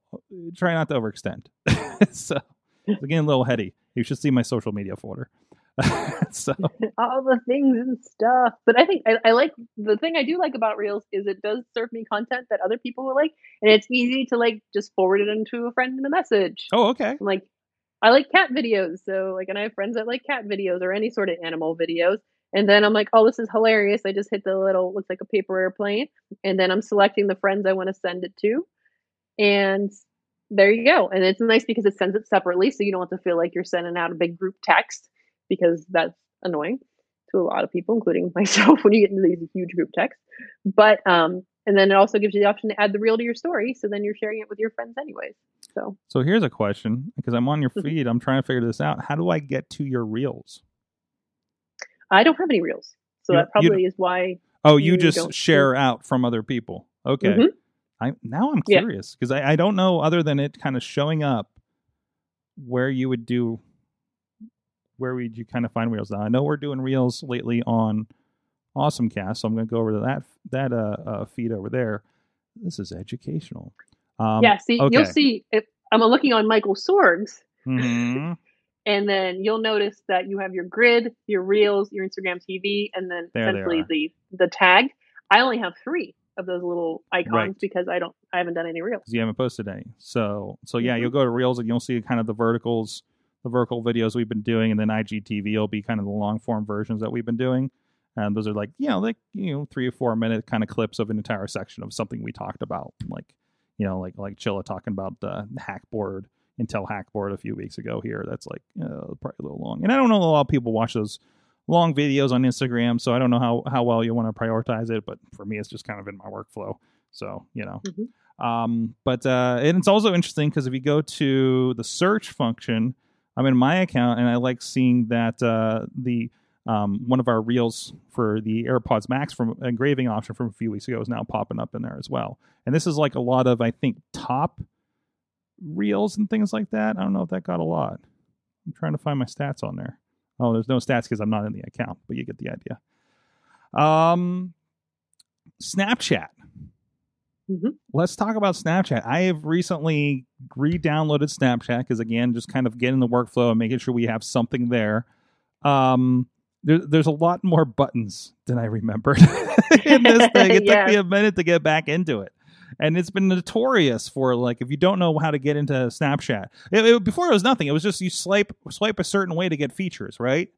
try not to overextend. So getting a little heady. You should see my social media folder so all the things and stuff. But I think I, I like the thing I do like about Reels is it does serve me content that other people will like, and it's easy to like just forward it into a friend in a message. oh okay I'm like, I like cat videos, so like, and I have friends that like cat videos or any sort of animal videos. And then I'm like, oh, this is hilarious. I just hit the little looks like a paper airplane, and then I'm selecting the friends I want to send it to, and there you go. And it's nice because it sends it separately, so you don't have to feel like you're sending out a big group text because that's annoying to a lot of people, including myself, when you get into these huge group texts. But um, and then it also gives you the option to add the reel to your story, so then you're sharing it with your friends anyways. So So here's a question because I'm on your Mhm. feed. I'm trying to figure this out. How do I get to your reels? I don't have any reels, so You- that probably is why. Oh, you You just share out from other people. Okay. Mhm. I now I'm curious because I, I don't know other than it kind of showing up where you would do where would you kind of find reels now. I know we're doing reels lately on AwesomeCast, so I'm going to go over to that that uh, uh, feed over there. This is educational. Um, yeah, see, okay. you'll see. If I'm looking on Michael Sorg's, Mhm. and then you'll notice that you have your grid, your reels, your Instagram TV, and then There essentially the the tag. I only have three of those little icons Right. because I don't, I haven't done any reels. you haven't posted any. So so yeah, Mhm. you'll go to Reels and you'll see kind of the verticals, the vertical videos we've been doing, and then IGTV will be kind of the long form versions that we've been doing. And those are like you know like you know three or four minute kind of clips of an entire section of something we talked about, like you know like like Chilla talking about the hackboard Intel hackboard a few weeks ago here. That's like uh, probably a little long, and I don't know a lot of people watch those long videos on Instagram, so I don't know how how well you want to prioritize it. But for me, it's just kind of in my workflow. So you know, Mhm. um, but uh, and it's also interesting because if you go to the search function, I'm in my account and I like seeing that uh, the um, one of our reels for the AirPods Max from engraving option from a few weeks ago is now popping up in there as well. And this is like a lot of I think top reels and things like that. I don't know if that got a lot. I'm trying to find my stats on there. Oh, there's no stats because I'm not in the account, but you get the idea. Um, Snapchat. Mhm. Let's talk about Snapchat. I have recently re-downloaded Snapchat because again, just kind of getting the workflow and making sure we have something there. Um, there, there's a lot more buttons than I remembered in this thing. It Yeah. took me a minute to get back into it. And it's been notorious for like if you don't know how to get into Snapchat. It, it- before it was nothing. It was just you swipe swipe a certain way to get features, right?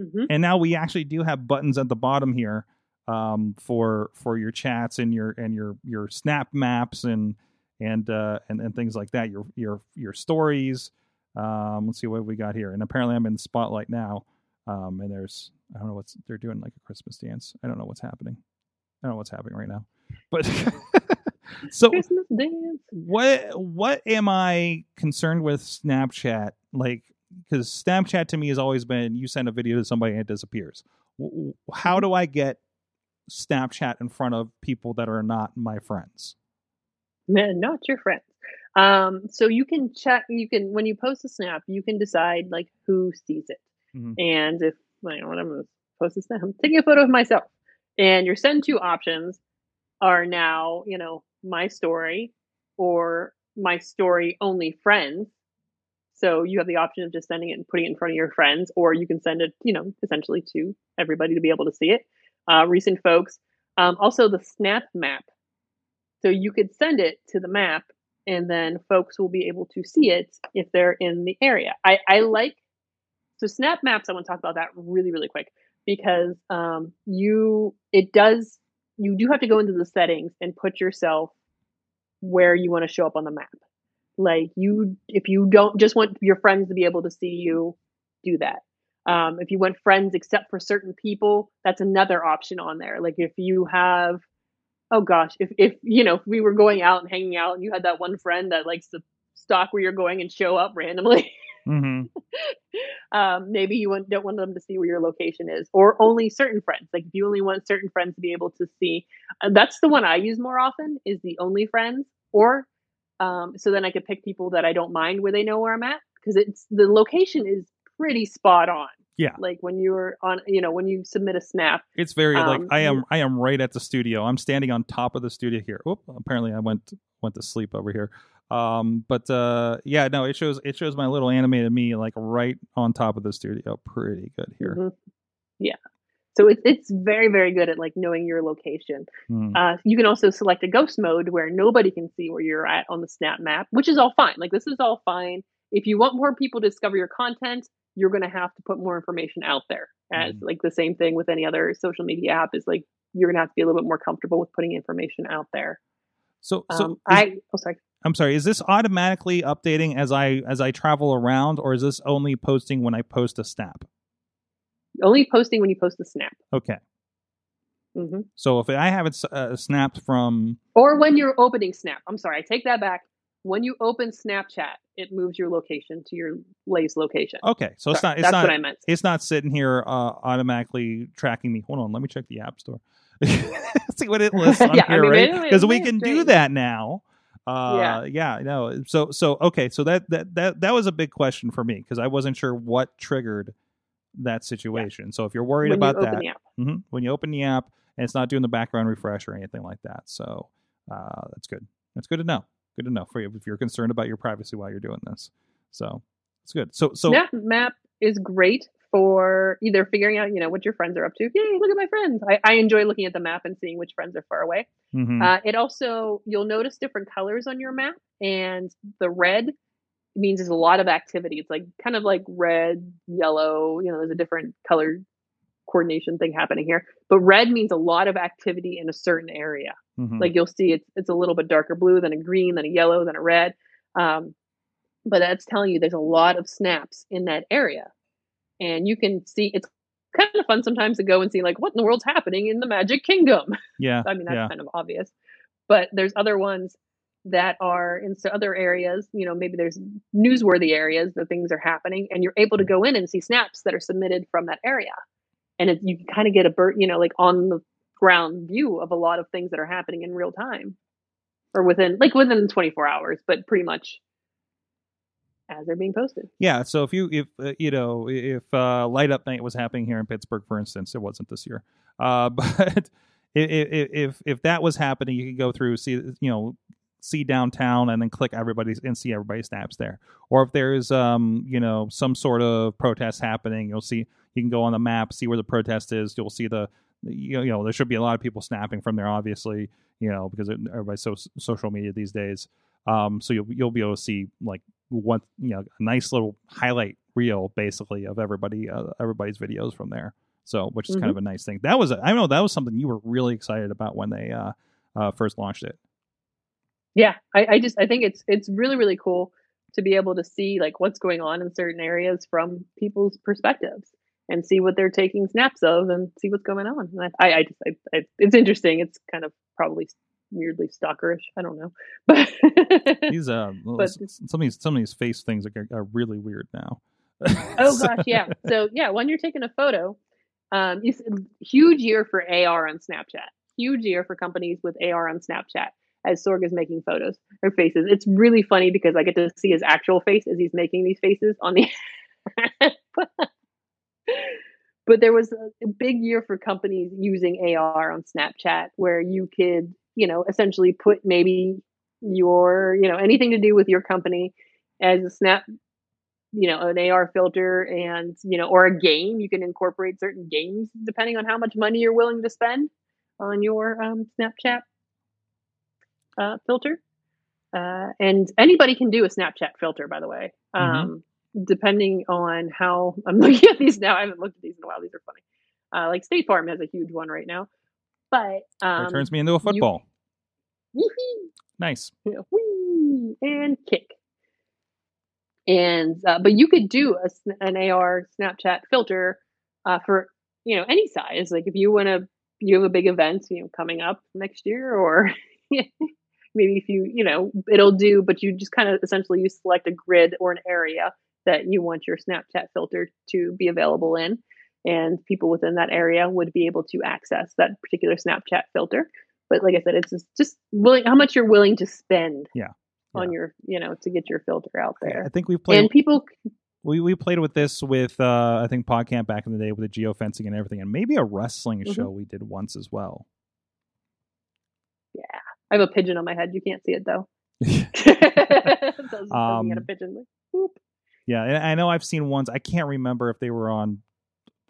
hmm and now we actually do have buttons at the bottom here um, for for your chats and your and your your snap maps and and uh, and and things like that. Your your your stories. Um, let's see what we got here. And apparently, I'm in the spotlight now. Um, and there's I don't know what's they're doing like a Christmas dance. I don't know what's happening. I don't know what's happening right now. But so Christmas dance. what what am I concerned with Snapchat? Like, because Snapchat to me has always been you send a video to somebody and it disappears. How do I get Snapchat in front of people that are not my friends? Not your friends. Um, so you can check. You can when you post a snap, you can decide like who sees it, Mhm. and if you know what I'm gonna post a snap, I'm taking a photo of myself, and your send to options are now you know my story or my story only friends. So you have the option of just sending it and putting it in front of your friends, or you can send it, you know, essentially to everybody to be able to see it. Uh, recent folks. Um, also, the Snap Map. So you could send it to the map, and then folks will be able to see it if they're in the area. I, I like so Snap Maps. I want to talk about that really, really quick because um, you it does you do have to go into the settings and put yourself where you want to show up on the map. Like you, if you don't just want your friends to be able to see you, do that. Um, if you want friends except for certain people, that's another option on there. Like if you have, oh gosh, if if you know if we were going out and hanging out and you had that one friend that likes to stalk where you're going and show up randomly, hmm um, maybe you want, don't want them to see where your location is, or only certain friends. Like if you only want certain friends to be able to see, uh, that's the one I use more often is the only friends, or um, so then I could pick people that I don't mind where they know where I'm at because it's the location is pretty spot on. Yeah. Like when you're on, you know, when you submit a snap, It's very like Um, I am. I am right at the studio. I'm standing on top of the studio here. Oop, apparently I went went to sleep over here. Um, but uh, yeah, no, it shows it shows my little animated me like right on top of the studio. Pretty good here. Mhm. yeah. So it's it's very very good at like knowing your location. Hmm. Uh, you can also select a ghost mode where nobody can see where you're at on the snap map, which is all fine. Like this is all fine. If you want more people to discover your content, you're going to have to put more information out there. As Mhm. like the same thing with any other social media app is like you're going to have to be a little bit more comfortable with putting information out there. So so Um, is- I oh sorry. I'm sorry. Is this automatically updating as I as I travel around, or is this only posting when I post a snap? Only posting when you post the snap. Okay. hmm So if I have it uh, snapped from Or when you're opening Snap. I'm sorry, I take that back. When you open Snapchat, it moves your location to your Lay's location. okay, so it's not it's that's not what I meant. it's not sitting here uh, automatically tracking me. Hold on, let me check the app store. See what it lists on Yeah, I here, mean, right? Because we can do that now. Uh, Yeah. yeah, no. So so okay, so that that that that was a big question for me because I wasn't sure what triggered that situation. So if you're worried when about you that, the app. hmm when you open the app and it's not doing the background refresh or anything like that, so uh, that's good. That's good to know. Good know for you if you're concerned about your privacy while you're doing this. So it's good. So so Snap Map is great for either figuring out, you know, what your friends are up to. Yay, look at my friends. I, I enjoy looking at the map and seeing which friends are far away. mhm. Uh, it also, you'll notice different colors on your map, and the red means there's a lot of activity. It's like kind of like red, yellow, you know, there's a different color coordination thing happening here. But red means a lot of activity in a certain area. Mhm. Like you'll see it's it's a little bit darker blue than a green, than a yellow, than a red. Um, but that's telling you there's a lot of snaps in that area. And you can see it's kind of fun sometimes to go and see like what in the world's happening in the Magic Kingdom. yeah, I mean that's yeah. kind of obvious. But there's other ones that are in other areas, you know, maybe there's newsworthy areas that things are happening and you're able to go in and see snaps that are submitted from that area. And it, you kind of get a bird, you know, like on the ground view of a lot of things that are happening in real time or within like within 24 hours, but pretty much as they're being posted. Yeah, so if you if uh, you know if uh, light up night was happening here in Pittsburgh, for instance, it wasn't this year, uh, but if, if if that was happening, you could go through see you know see downtown and then click everybody's and see everybody's snaps there. Or if there's um you know some sort of protest happening, you'll see you can go on the map, see where the protest is. You'll see the you know, there should be a lot of people snapping from there, obviously, you know because it, everybody's so social media these days. Um, so you'll you'll be able to see like what you know a nice little highlight reel basically of everybody uh, everybody's videos from there. So which is kind Mhm. of a nice thing. That was I know that was something you were really excited about when they uh, uh, first launched it. Yeah, I, I just I think it's it's really really cool to be able to see like what's going on in certain areas from people's perspectives and see what they're taking snaps of and see what's going on. And I I, just I, I, it's interesting. It's kind of probably weirdly stalkerish. I don't know, but These uh, But- some of these some of these face things are, are really weird now. oh gosh, yeah. So yeah, when you're taking a photo, um, it's a huge year for AR on Snapchat. Huge year for companies with AR on Snapchat, as Sorg is making photos or faces. It's really funny because I get to see his actual face as he's making these faces on the. But there was a big year for companies using AR on Snapchat where you could, you know, essentially put maybe your, you know, anything to do with your company as a snap you know an AR filter and you know or a game. You can incorporate certain games depending on how much money you're willing to spend on your um, Snapchat uh, filter. Uh, and anybody can do a Snapchat filter by the way. Um, depending on how I'm looking at these now I haven't looked at these in a while these are funny uh, like State Farm has a huge one right now but um, That turns me into a football. wee-hee, nice. wee, and kick. And uh, but you could do a, an AR Snapchat filter uh, for you know any size. Like if you want to, you have a big event you know coming up next year, or maybe if you you know it'll do. But you just kind of essentially you select a grid or an area that you want your Snapchat filter to be available in, and people within that area would be able to access that particular Snapchat filter. But like I said, it's just, willing how much you're willing to spend Yeah. on your you know to get your filter out there. I think we've played And people, we, we played with this with uh I think PodCamp back in the day with the geofencing and everything, and maybe a wrestling Mhm. show we did once as well. Yeah, I have a pigeon on my head. You can't see it though. so I was just looking at a Um, pigeon. Like, whoop. Yeah, and I know I've seen ones. I can't remember if they were on,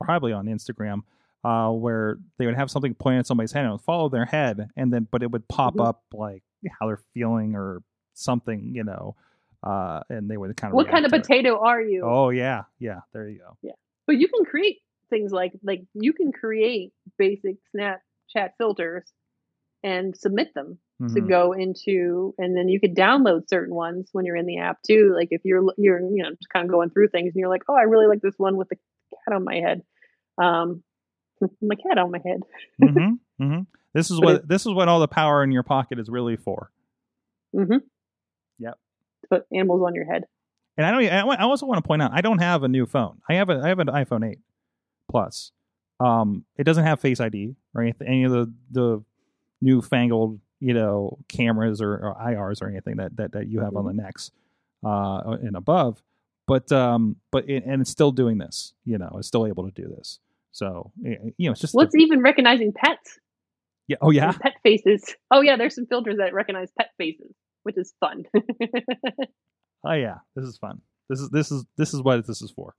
probably on Instagram, uh, where they would have something pointed at somebody's head and it would follow their head, and then but it would pop Mhm. up like how they're feeling or something, you know, uh, and they would kind of. What kind of react to it. potato are you? Oh yeah, yeah. There you go. Yeah, but you can create things like like you can create basic Snapchat filters and submit them to Mhm. go into and then you could download certain ones when you're in the app too like if you're you're you know just kind of going through things and you're like oh i really like this one with the cat on my head um my cat on my head hmm hmm This is But what this is what all the power in your pocket is really for. mm-hmm Yep. put animals on your head And I don't. I also want to point out I don't have a new phone. I have a I have an iPhone eight plus. Um, it doesn't have Face ID or anything, any of the the newfangled you know cameras or, or IRs or anything that that, that you have on the necks uh, and above. But um, but it, and it's still doing this. You know, it's still able to do this. So you know, it's just what's even recognizing pets yeah. Oh yeah. pet faces oh yeah there's some filters that recognize pet faces which is fun Oh yeah. This is fun. This is this is this is what this is for.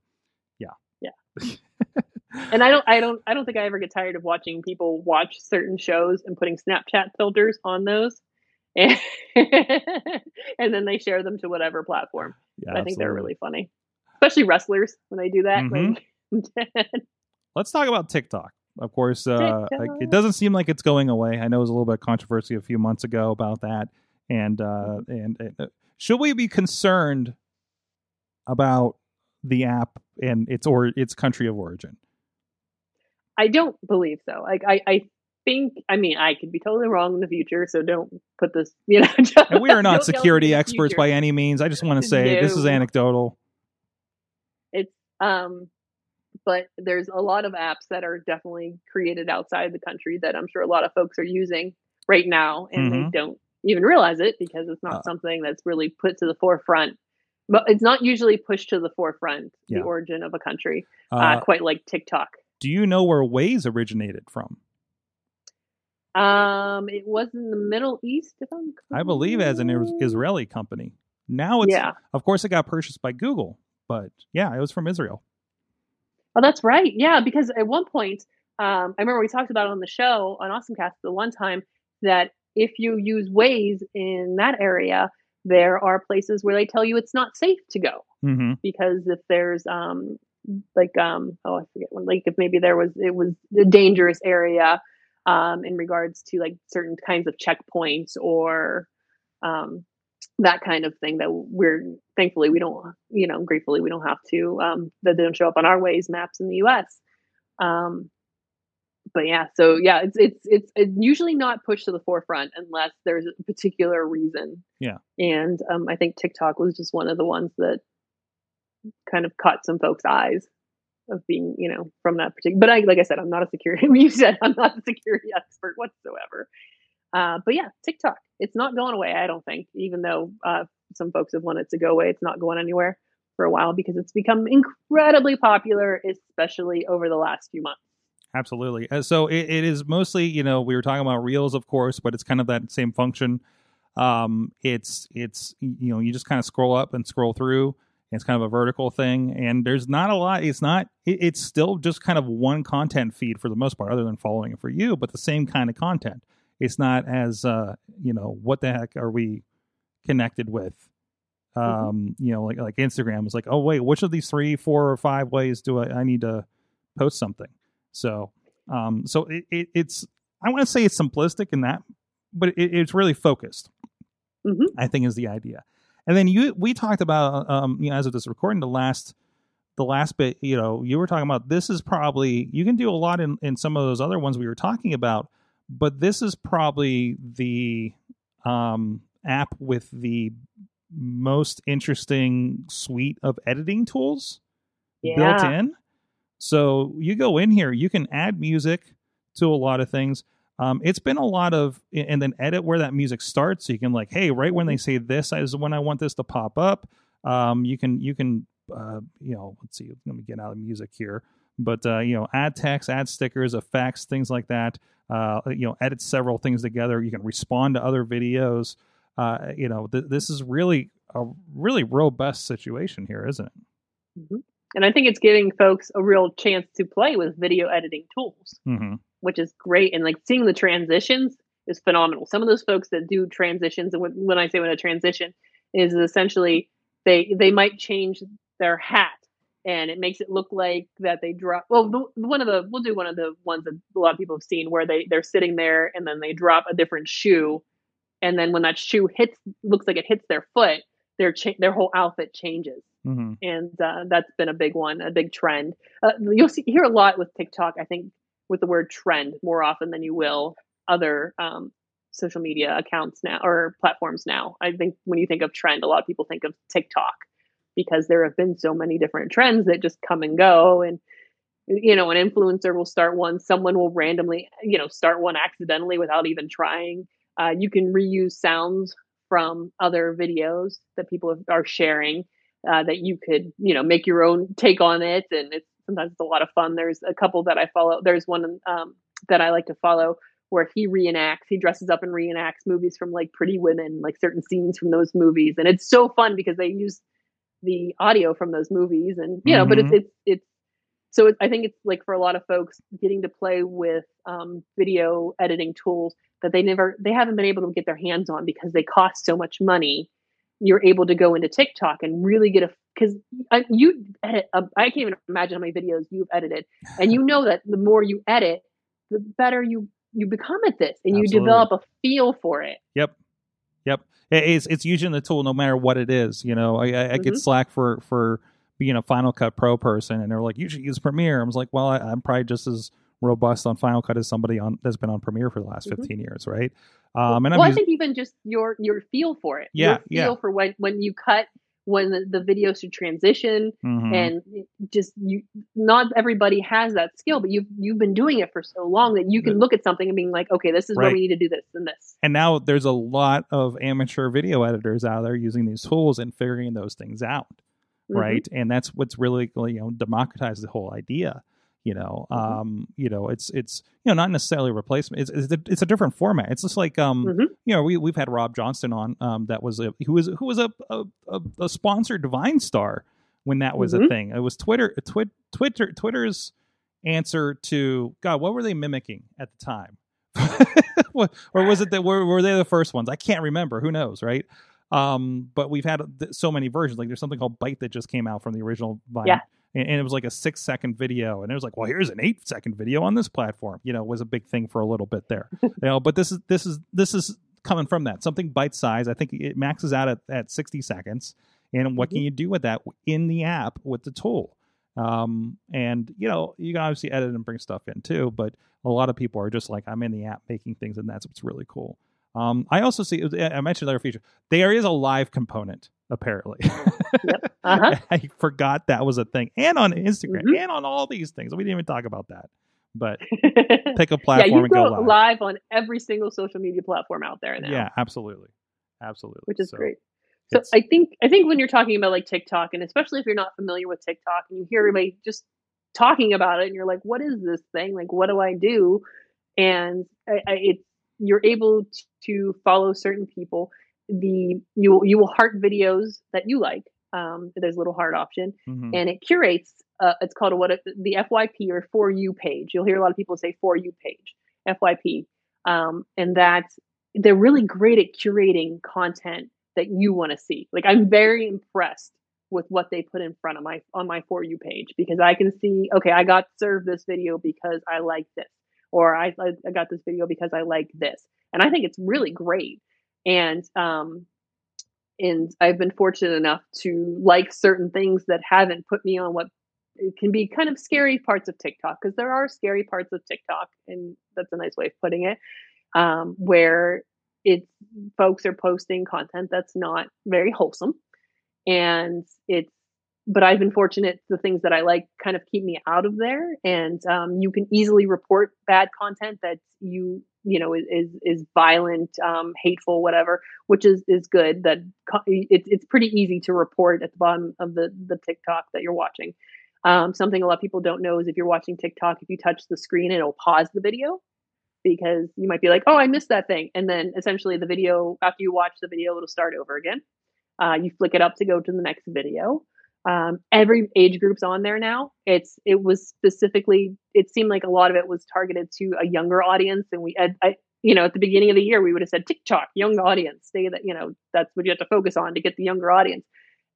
and I don't, I don't, I don't think I ever get tired of watching people watch certain shows and putting Snapchat filters on those, and, and then they share them to whatever platform. Yeah, I think they're really funny, especially wrestlers when they do that. Mhm. Like, let's talk about TikTok. Of course, uh, TikTok. like, it doesn't seem like it's going away. I know there was a little bit of controversy a few months ago about that. And uh, and, and uh, should we be concerned about the app and its or its country of origin? I don't believe so. Like, I, I think, I mean, I could be totally wrong in the future, so don't put this, you know. And we are not don't yell at me security experts by any means. I just want to say this is anecdotal. it's um but there's a lot of apps that are definitely created outside the country that i'm sure a lot of folks are using right now and Mhm. they don't even realize it because it's not Uh. something that's really put to the forefront but it's not usually pushed to the forefront Yeah. the origin of a country uh, Uh, quite like tiktok do you know where Waze originated from? um it was in the middle east if i'm I believe as an Israeli company. Now it's, yeah of course, it got purchased by Google, but yeah, it was from Israel. Oh, that's right. Yeah, because at one point, um, I remember we talked about it on the show on AwesomeCast the one time that if you use Waze in that area, there are places where they tell you it's not safe to go hmm because if there's um like um oh I forget one like if maybe there was it was a dangerous area um in regards to like certain kinds of checkpoints or um that kind of thing that we're thankfully we don't you know gratefully we don't have to um that they don't show up on our Waze maps in the US um but yeah so yeah it's it's it's, it's usually not pushed to the forefront unless there's a particular reason Yeah. and um I think TikTok was just one of the ones that kind of caught some folks' eyes of being, you know, from that particular. But I, like I said, I'm not a security. You said I'm not a security expert whatsoever. Uh, but yeah, TikTok, it's not going away. I don't think, even though uh, some folks have wanted to go away, it's not going anywhere for a while because it's become incredibly popular, especially over the last few months. Absolutely. Uh, so it, it is mostly, you know, we were talking about reels, of course, but it's kind of that same function. Um, it's it's you know, you just kind of scroll up and scroll through. It's kind of a vertical thing, and there's not a lot. It's not. It, it's still just kind of one content feed for the most part, other than following it for you, but the same kind of content. It's not as uh, you know, what the heck are we connected with? Um, mm-hmm. you know, like like Instagram is like, oh wait, which of these three, four, or five ways do I, I need to post something? So, um, so it, it, it's I want to say it's simplistic in that, but it, it's really focused. Mm-hmm. I think is the idea. And then you we talked about um, you know as of this recording the last the last bit you know you were talking about this is probably you can do a lot in in some of those other ones we were talking about, but this is probably the um, app with the most interesting suite of editing tools Yeah. built in. So you go in here, you can add music to a lot of things. Um, it's been a lot of, and then edit where that music starts. So you can like, hey, right when they say this is when I want this to pop up. Um, you can you can uh, you know, let's see, let me get out of music here. But uh, you know, add text, add stickers, effects, things like that. Uh, you know, edit several things together. You can respond to other videos. Uh, you know, th- this is really a really robust situation here, isn't it? hmm And I think it's giving folks a real chance to play with video editing tools, Mm-hmm. Which is great. And like seeing the transitions is phenomenal. Some of those folks that do transitions, and when, I say when a transition is essentially they they might change their hat and it makes it look like that they drop. Well, the, one of the we'll do one of the ones that a lot of people have seen where they they're sitting there and then they drop a different shoe, and then when that shoe hits, looks like it hits their foot, their cha- their whole outfit changes Mm-hmm. and uh, that's been a big one, a big trend. Uh, you'll see hear a lot with TikTok. I think with the word trend more often than you will other um, social media accounts now or platforms now. I think when you think of trend, a lot of people think of TikTok because there have been so many different trends that just come and go and you know an influencer will start one someone will randomly you know start one accidentally without even trying uh, you can reuse sounds from other videos that people are sharing uh, that you could you know make your own take on it and it's sometimes it's a lot of fun. There's a couple that i follow there's one um, that i like to follow where he reenacts he dresses up and reenacts movies from like pretty women like certain scenes from those movies and it's so fun because they use the audio from those movies and you know but it's it's it's so it, i think it's like for a lot of folks getting to play with um, video editing tools that they never they haven't been able to get their hands on because they cost so much money. You're able to go into tiktok and really get a because you edit a, i can't even imagine how many videos you've edited and you know that the more you edit the better you you become at this and you develop a feel for it Yep. Yep. It's it's using the tool no matter what it is. You know, I, I, I get Mhm. slack for for being a Final Cut Pro person, and they're like, "You should use Premiere." I was like, "Well, I, I'm probably just as robust on Final Cut as somebody on that's been on Premiere for the last Mhm. 15 years, right?" Um, and I'm well, I using, think even just your your feel for it, Yeah, your feel yeah. for when when you cut, when the, the video should transition, Mhm. and just you. Not everybody has that skill, but you've you've been doing it for so long that you can look at something and being like, okay, this is where we need to do this and this. and now there's a lot of amateur video editors out there using these tools and figuring those things out. Mhm. right and that's what's really you know democratized the whole idea you know Mhm. um you know it's it's you know not necessarily a replacement. It's it's a, it's a different format. It's just like um Mhm. you know we we've had rob johnston on um that was a who was who was a a, a, a sponsored divine star when that was a Mhm. thing. It was twitter twit, twitter twitter's answer to god what were they mimicking at the time? Or was it that were, were they the first ones? I can't remember. Who knows right? Um but we've had th- so many versions. Like there's something called Byte that just came out from the original vine. Yeah. And, and it was like a six second video and it was like well here's an eight second video on this platform you know was a big thing for a little bit there. You know but this is this is this is coming from that. Something bite size i think it maxes out at, at 60 seconds. And what can Mhm. you do with that in the app with the tool? Um and you know you can obviously edit and bring stuff in too but a lot of people are just like i'm in the app making things and that's what's really cool. Um i also see i mentioned another feature there is a live component apparently Uh-huh. I forgot that was a thing, and on Instagram, Mhm. and on all these things. We didn't even talk about that. but pick a platform yeah, you and go live. live on every single social media platform out there now. Yeah, absolutely, absolutely. which is So great. So I think I think when you're talking about like TikTok, and especially if you're not familiar with TikTok, and you hear everybody just talking about it, and you're like, "What is this thing? Like, what do I do?" And I, I, it's you're able to follow certain people. The you you will heart videos that you like. Um, there's a little heart option, Mhm. and it curates. Uh, it's called a, what the FYP or for you page. You'll hear a lot of people say for you page, FYP, um, and that they're really great at curating content that you want to see. Like I'm very impressed with what they put in front of my on my for you page because I can see okay, I got served this video because I like this, or I I got this video because I like this, and I think it's really great. And um, and I've been fortunate enough to like certain things that haven't put me on what can be kind of scary parts of TikTok because there are scary parts of TikTok, and that's a nice way of putting it, um, where it's folks are posting content that's not very wholesome, and it's. But I've been fortunate. The things that I like kind of keep me out of there, and um, you can easily report bad content that you you know is is, is violent, um, hateful, whatever, which is is good. That it's it's pretty easy to report at the bottom of the the TikTok that you're watching. Um, something a lot of people don't know is if you're watching TikTok, if you touch the screen, it'll pause the video because you might be like, oh, I missed that thing. And then essentially the video, after you watch the video, it'll start over again. Uh, you flick it up to go to the next video. Um, every age group's on there now. It's it was specifically. It seemed like a lot of it was targeted to a younger audience, and we, I, I you know, at the beginning of the year, we would have said TikTok, young audience. Say that you know that's what you have to focus on to get the younger audience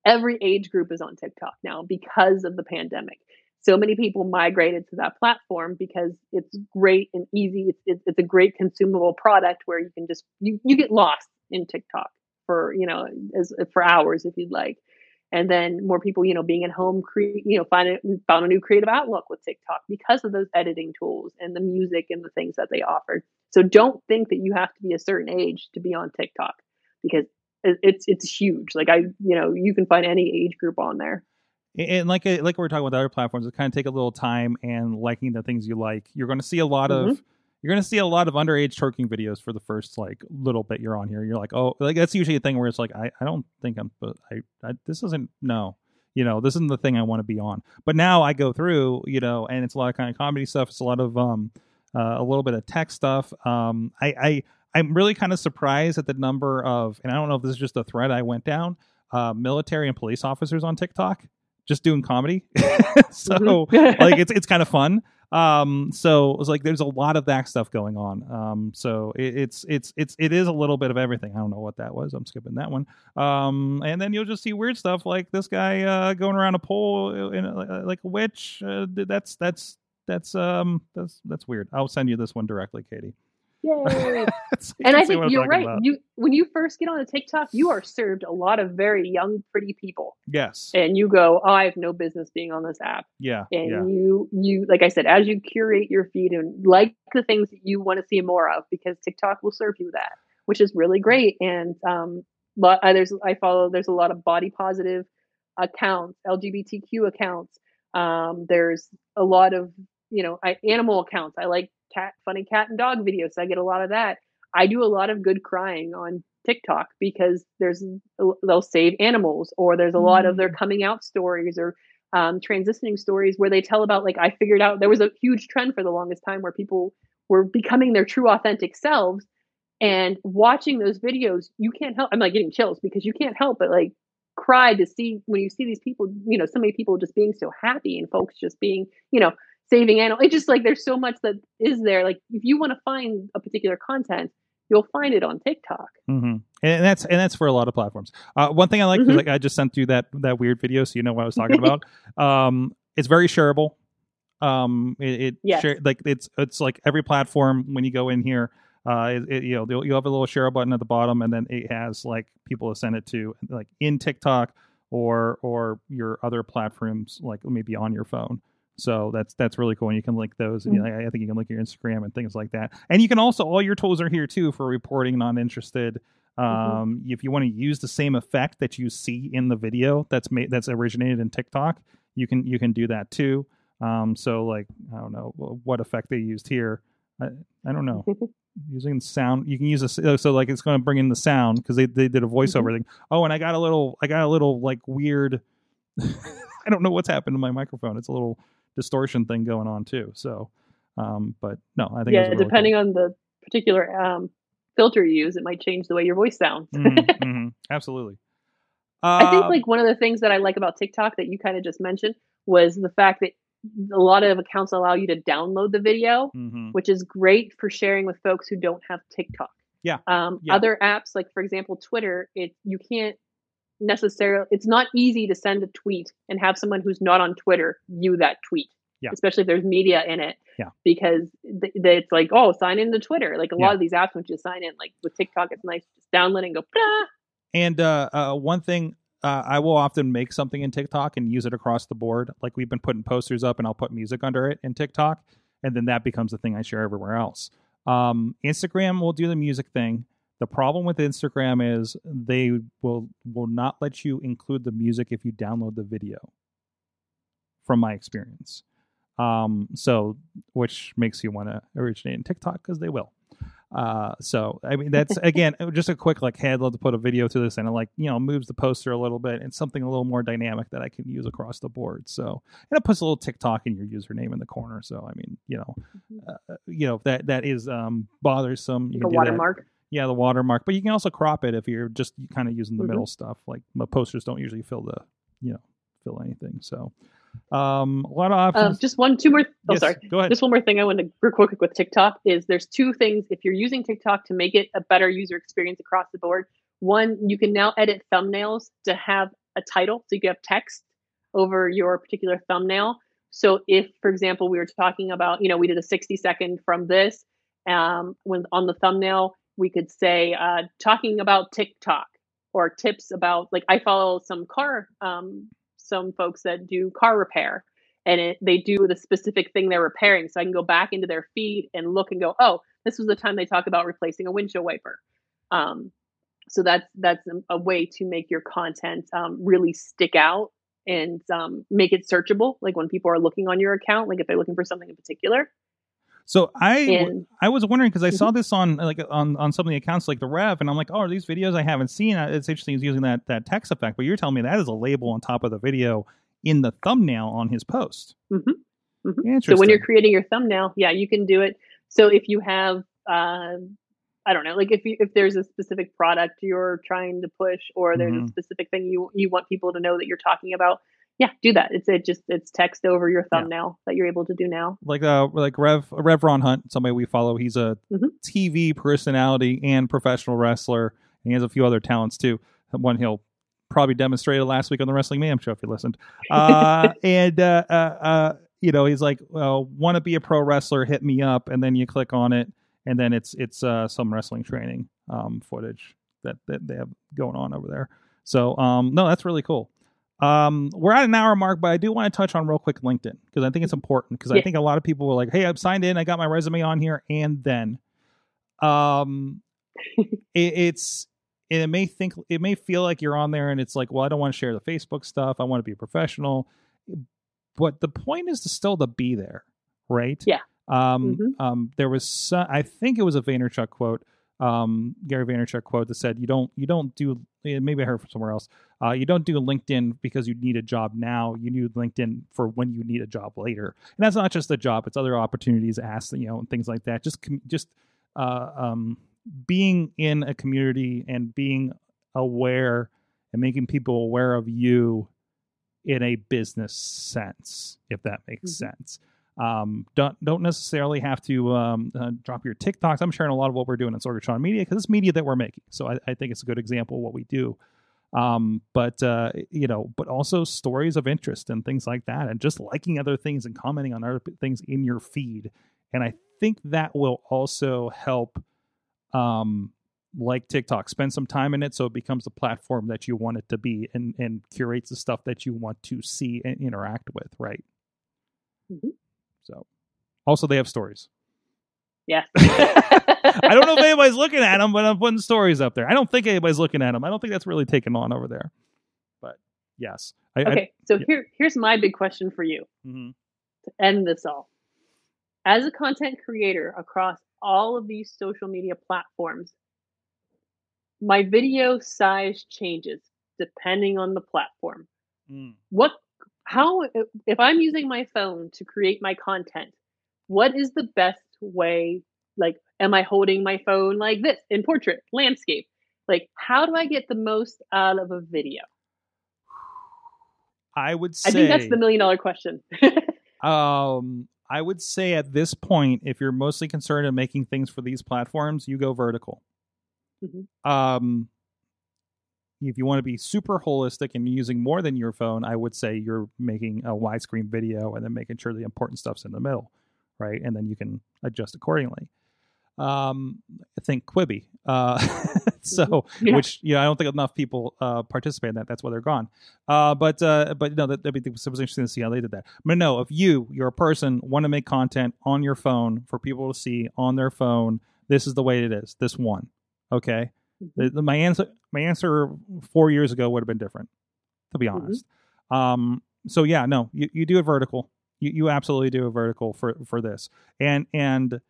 every age group is on TikTok now because of the pandemic. So many people migrated to that platform because it's great and easy. It's, it's, it's a great consumable product where you can just you, you get lost in TikTok for you know as for hours if you'd like. And then more people, you know, being at home, cre- you know, find it, found a new creative outlook with TikTok because of those editing tools and the music and the things that they offered. So don't think that you have to be a certain age to be on TikTok because it's it's huge. Like I, you know, you can find any age group on there. and like like we we're talking with other platforms, it kind of take a little time and liking the things you like. You're going to see a lot of Mm-hmm. You're going to see a lot of underage twerking videos for the first like little bit you're on here. You're like, oh, like that's usually a thing where it's like, I, I don't think I'm, but I, I this isn't no, you know, this isn't the thing I want to be on. But now I go through, you know, and it's a lot of kind of comedy stuff. It's a lot of um, uh, a little bit of tech stuff. Um, I, I I'm really kind of surprised at the number of, and I don't know if this is just a thread I went down, uh, military and police officers on TikTok just doing comedy. so Mhm. like it's it's kind of fun. Um, so it was like there's a lot of that stuff going on. Um, so it, it's it's it's it is a little bit of everything. I don't know what that was. I'm skipping that one. Um, and then you'll just see weird stuff like this guy uh, going around a pole in a, like a witch. Uh, that's that's that's um that's that's weird. I'll send you this one directly, Katie. Yay. And I think you're right. about. You when you first get on a TikTok, you are served a lot of very young, pretty people, yes. and you go, "Oh, I have no business being on this app." Yeah. And Yeah. you, you, like I said, as you curate your feed and like the things that you want to see more of, because TikTok will serve you that, which is really great. And um, there's I follow there's a lot of body positive accounts, LGBTQ accounts. Um, there's a lot of you know I, animal accounts. I like cat funny cat and dog videos. So I get a lot of that. I do a lot of good crying on TikTok because there's they'll save animals or there's a lot of their coming out stories or um, transitioning stories where they tell about like I figured out there was a huge trend for the longest time where people were becoming their true authentic selves and watching those videos you can't help I'm like getting chills because you can't help but like cry to see when you see these people you know so many people just being so happy and folks just being you know saving animals it's just like there's so much that is there like if you want to find a particular content you'll find it on TikTok hmm And that's and that's for a lot of platforms. Uh, one thing I like, Mhm. like I just sent you that that weird video, so you know what I was talking about. Um, it's very shareable. Um, it, it Yes. share, like it's it's like every platform when you go in here. Uh, it, it- you know, you'll, you'll have a little share button at the bottom, and then it has like people to send it to, like in TikTok or or your other platforms, like maybe on your phone. So that's that's really cool. And you can link those. And, know, I think you can link your Instagram and things like that. And you can also all your tools are here too for reporting non interested. Um, If you want to use the same effect that you see in the video that's made that's originated in TikTok, you can you can do that too. Um, so like I don't know what effect they used here. I, I don't know. Using sound, you can use a so like it's going to bring in the sound because they they did a voiceover thing. Oh, and I got a little I got a little like weird. I don't know what's happened to my microphone. It's a little distortion thing going on too. So, um, but no, I think yeah, really depending on the particular um, filter you use, it might change the way your voice sounds. cool. Mhm, mhm, absolutely. I think Um, like one of the things that I like about TikTok that you kind of just mentioned was the fact that a lot of accounts allow you to download the video, mhm. which is great for sharing with folks who don't have TikTok. Yeah. Um, Yeah. Other apps, like for example Twitter, it you can't necessarily. It's not easy to send a tweet and have someone who's not on Twitter view that tweet. Yeah. Especially if there's media in it. Yeah. Because th- it's like, oh, sign into Twitter. Like a Yeah. lot of these apps, once you sign in, like with TikTok, it's nice just download and go. "Bah." And uh, uh, one thing, uh, I will often make something in TikTok and use it across the board. Like we've been putting posters up, and I'll put music under it in TikTok, and then that becomes the thing I share everywhere else. Um, Instagram will do the music thing. The problem with Instagram is they will will not let you include the music if you download the video. From my experience, um, so which makes you want to originate in TikTok because they will. Uh, so I mean that's again just a quick like hey I'd love to put a video to this and it like you know moves the poster a little bit and something a little more dynamic that I can use across the board. So and it puts a little TikTok in your username in the corner. So I mean you know uh, you know that that is um bothersome. You a can that. Yeah, the watermark, but you can also crop it if you're just kind of using the Mhm. middle stuff. Like my posters don't usually fill the you know fill anything. So um a lot of options. Um, just one, two more. Oh, Yes, sorry. Go ahead. Just one more thing I want to real quick with TikTok is there's two things if you're using TikTok to make it a better user experience across the board. One, you can now edit thumbnails to have a title, so you can have text over your particular thumbnail. So if, for example, we were talking about, you know, we did a 60 second from this, um, when on the thumbnail we could say uh, talking about TikTok or tips about like I follow some car um, some folks that do car repair and it, they do the specific thing they're repairing. So I can go back into their feed and look and go, oh, this was the time they talk about replacing a windshield wiper. Um, so that's that's a, way to make your content um, really stick out and um, make it searchable. Like when people are looking on your account, like if they're looking for something in particular. So I And I was wondering because I saw Mm-hmm. this on like on on some of the accounts like the Rev, and I'm like, oh, are these videos I haven't seen? Uh, It's interesting. He's using that that text effect, but you're telling me that is a label on top of the video in the thumbnail on his post. Mhm. Mhm. Interesting. So when you're creating your thumbnail, yeah, you can do it. So if you have, uh, I don't know, like if you if there's a specific product you're trying to push, or there's Mhm. a specific thing you you want people to know that you're talking about, yeah, do that. It's it just it's text over your Yeah. thumbnail that you're able to do now. like uh like Rev Rev Ron Hunt, somebody we follow. He's a Mhm. TV personality and professional wrestler, and he has a few other talents too. One he'll probably demonstrated last week on the Wrestling Mayhem show if you listened. Uh, and uh, uh, uh, you know, he's like, well, "Want to be a pro wrestler? Hit me up." And then you click on it, and then it's it's uh, some wrestling training um, footage that that they have going on over there. So um, no, that's really cool. Um, we're at an hour mark, but I do want to touch on real quick LinkedIn because I think it's important because I think a lot of people were like, "Hey, I've signed in, I got my resume on here," and then, um, it, it's it may think it may feel like you're on there and it's like, well, I don't want to share the Facebook stuff. I want to be a professional, but the point is to still to be there, right? Yeah. Um, Mhm. um, there was some, I think it was a Vaynerchuk quote, um, Gary Vaynerchuk quote that said, "You don't, you don't do." eh, Maybe I heard from somewhere else. Uh, you don't do LinkedIn because you need a job now. You need LinkedIn for when you need a job later. And that's not just a job; it's other opportunities, ask you know, and things like that. Just, just uh, um, being in a community and being aware and making people aware of you in a business sense, if that makes Mhm. sense. Um, don't don't necessarily have to um, uh, drop your TikToks. I'm sharing a lot of what we're doing in Sorgatron Media because it's media that we're making. So I, I think it's a good example of what we do. Um, but uh, you know, but also stories of interest and things like that, and just liking other things and commenting on other things in your feed. And I think that will also help um like TikTok, spend some time in it so it becomes the platform that you want it to be and and curates the stuff that you want to see and interact with, right? Mhm. So also they have stories. Yeah. I don't know if anybody's looking at them, but I'm putting stories up there. I don't think anybody's looking at them. I don't think that's really taken on over there. But yes. I, okay, so yeah. here here's my big question for you. I, mhm. to end this all, as a content creator across all of these social media platforms, my video size changes depending on the platform. Mm. What, how, if I'm using my phone to create my content, what is the best way? Like, am I holding my phone like this in portrait, landscape? Like, how do I get the most out of a video? I would say I think that's the million dollar question. Um, I would say at this point, if you're mostly concerned in making things for these platforms, you go vertical. Mhm. Um, if you want to be super holistic and using more than your phone, I would say you're making a widescreen video and then making sure the important stuff's in the middle, right? And then you can adjust accordingly. Um, I think Quibi. Uh, so Yeah. which you know, I don't think enough people uh, participate in that. That's why they're gone. Uh, but uh, but no, that, that'd be, it was interesting to see how they did that. But no, if you, you're a person, want to make content on your phone for people to see on their phone, this is the way it is. This one, okay. The, the- my answer, my answer four years ago would have been different, to be honest. Um, so yeah, no, you, you do a vertical. You you absolutely do a vertical for for this, and and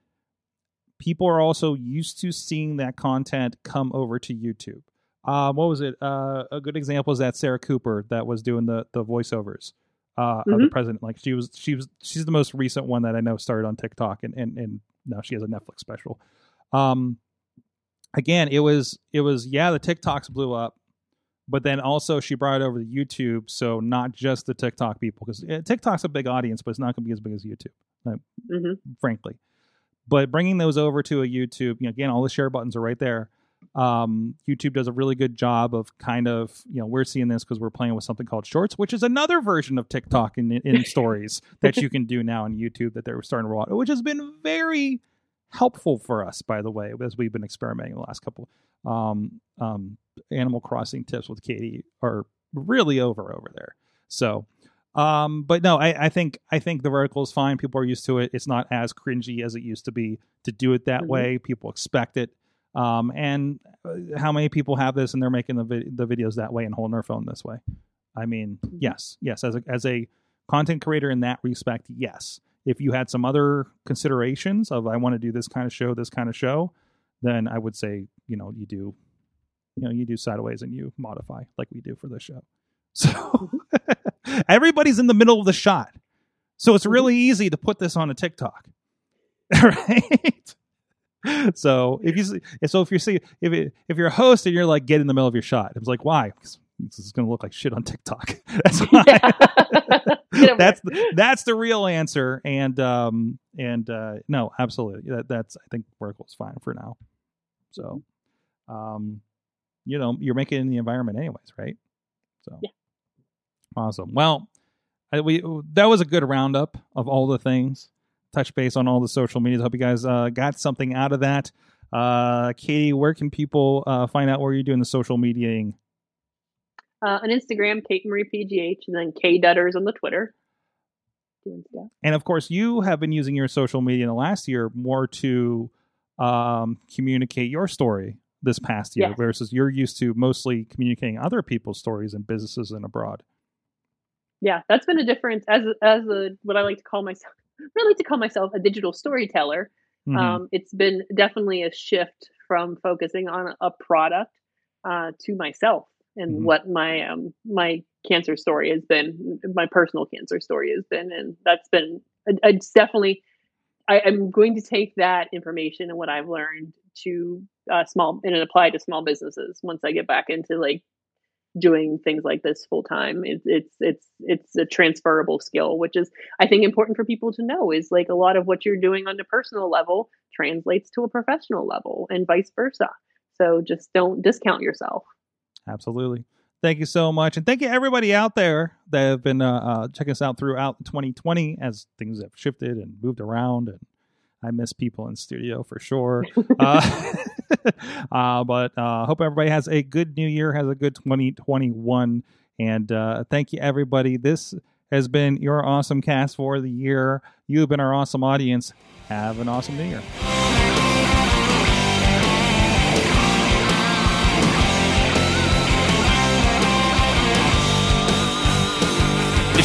people are also used to seeing that content come over to YouTube. Uh, what was it? Uh, a good example is that Sarah Cooper that was doing the the voiceovers uh, of the Mhm. president. Like she was, she was, she's the most recent one that I know started on TikTok, and and and now she has a Netflix special. Um, again, it was it was yeah, the TikToks blew up, but then also she brought it over to YouTube, so not just the TikTok people because TikTok's a big audience, but it's not going to be as big as YouTube hmm frankly. But bringing those over to a YouTube, you know, again, all the share buttons are right there. Um, YouTube does a really good job of kind of, you know, we're seeing this because we're playing with something called Shorts, which is another version of TikTok in, in stories that you can do now on YouTube that they're starting to roll out, which has been very helpful for us, by the way, as we've been experimenting the last couple. Um, um, Animal Crossing tips with Katie are really over over there. So, um, but no, I, I think I think the vertical is fine. People are used to it. It's not as cringy as it used to be to do it that Mhm. way. People expect it. Um, and uh, how many people have this and they're making the vi- the videos that way and holding their phone this way? I mean, Mhm. yes, yes. As a as a content creator in that respect, yes. If you had some other considerations of I want to do this kind of show, this kind of show, then I would say you know you do, you know you do sideways and you modify like we do for this show. So everybody's in the middle of the shot, so it's really mm-hmm. easy to put this on a TikTok, right? So if you see, so if you see if it, if you're a host and you're like get in the middle of your shot, it's like why? 'Cause This is going to look like shit on TikTok. That's why. Over that's the, real answer. And um and uh no, absolutely. That that's I think vertical's fine for now. So um you know, you're making it in the environment anyways, right? So Yeah. awesome. Well, I, we that was a good roundup of all the things. Touch base on all the social medias. Hope you guys uh, got something out of that. Uh, Katie, where can people uh, find out where you're doing the social mediaing? Uh, on Instagram, Kate Marie PGH, and then K Dutters on the Twitter. Doing stuff. And of course, you have been using your social media in the last year more to um, communicate your story this past year, Yes. versus you're used to mostly communicating other people's stories and businesses and abroad. Yeah, that's been a difference as as a what I like to call myself. I like to call myself a digital storyteller. Mhm. Um, it's been definitely a shift from focusing on a product uh, to myself and Mhm. what my um, my cancer story has been, my personal cancer story has been, and that's been it's definitely. I, I'm going to take that information and what I've learned to uh, small and apply to small businesses once I get back into like doing things like this full time. It, it's it's it's a transferable skill, which is I think important for people to know is like a lot of what you're doing on the personal level translates to a professional level and vice versa. So just don't discount yourself. Absolutely. Thank you so much. And thank you everybody out there that have been uh, uh, checking us out throughout 2020 as things have shifted and moved around. And I miss people in studio for sure. uh, uh, but uh, hope everybody has a good new year, has a good 2021. And uh, thank you, everybody. This has been your awesome cast for the year. You've been our awesome audience. Have an awesome new year.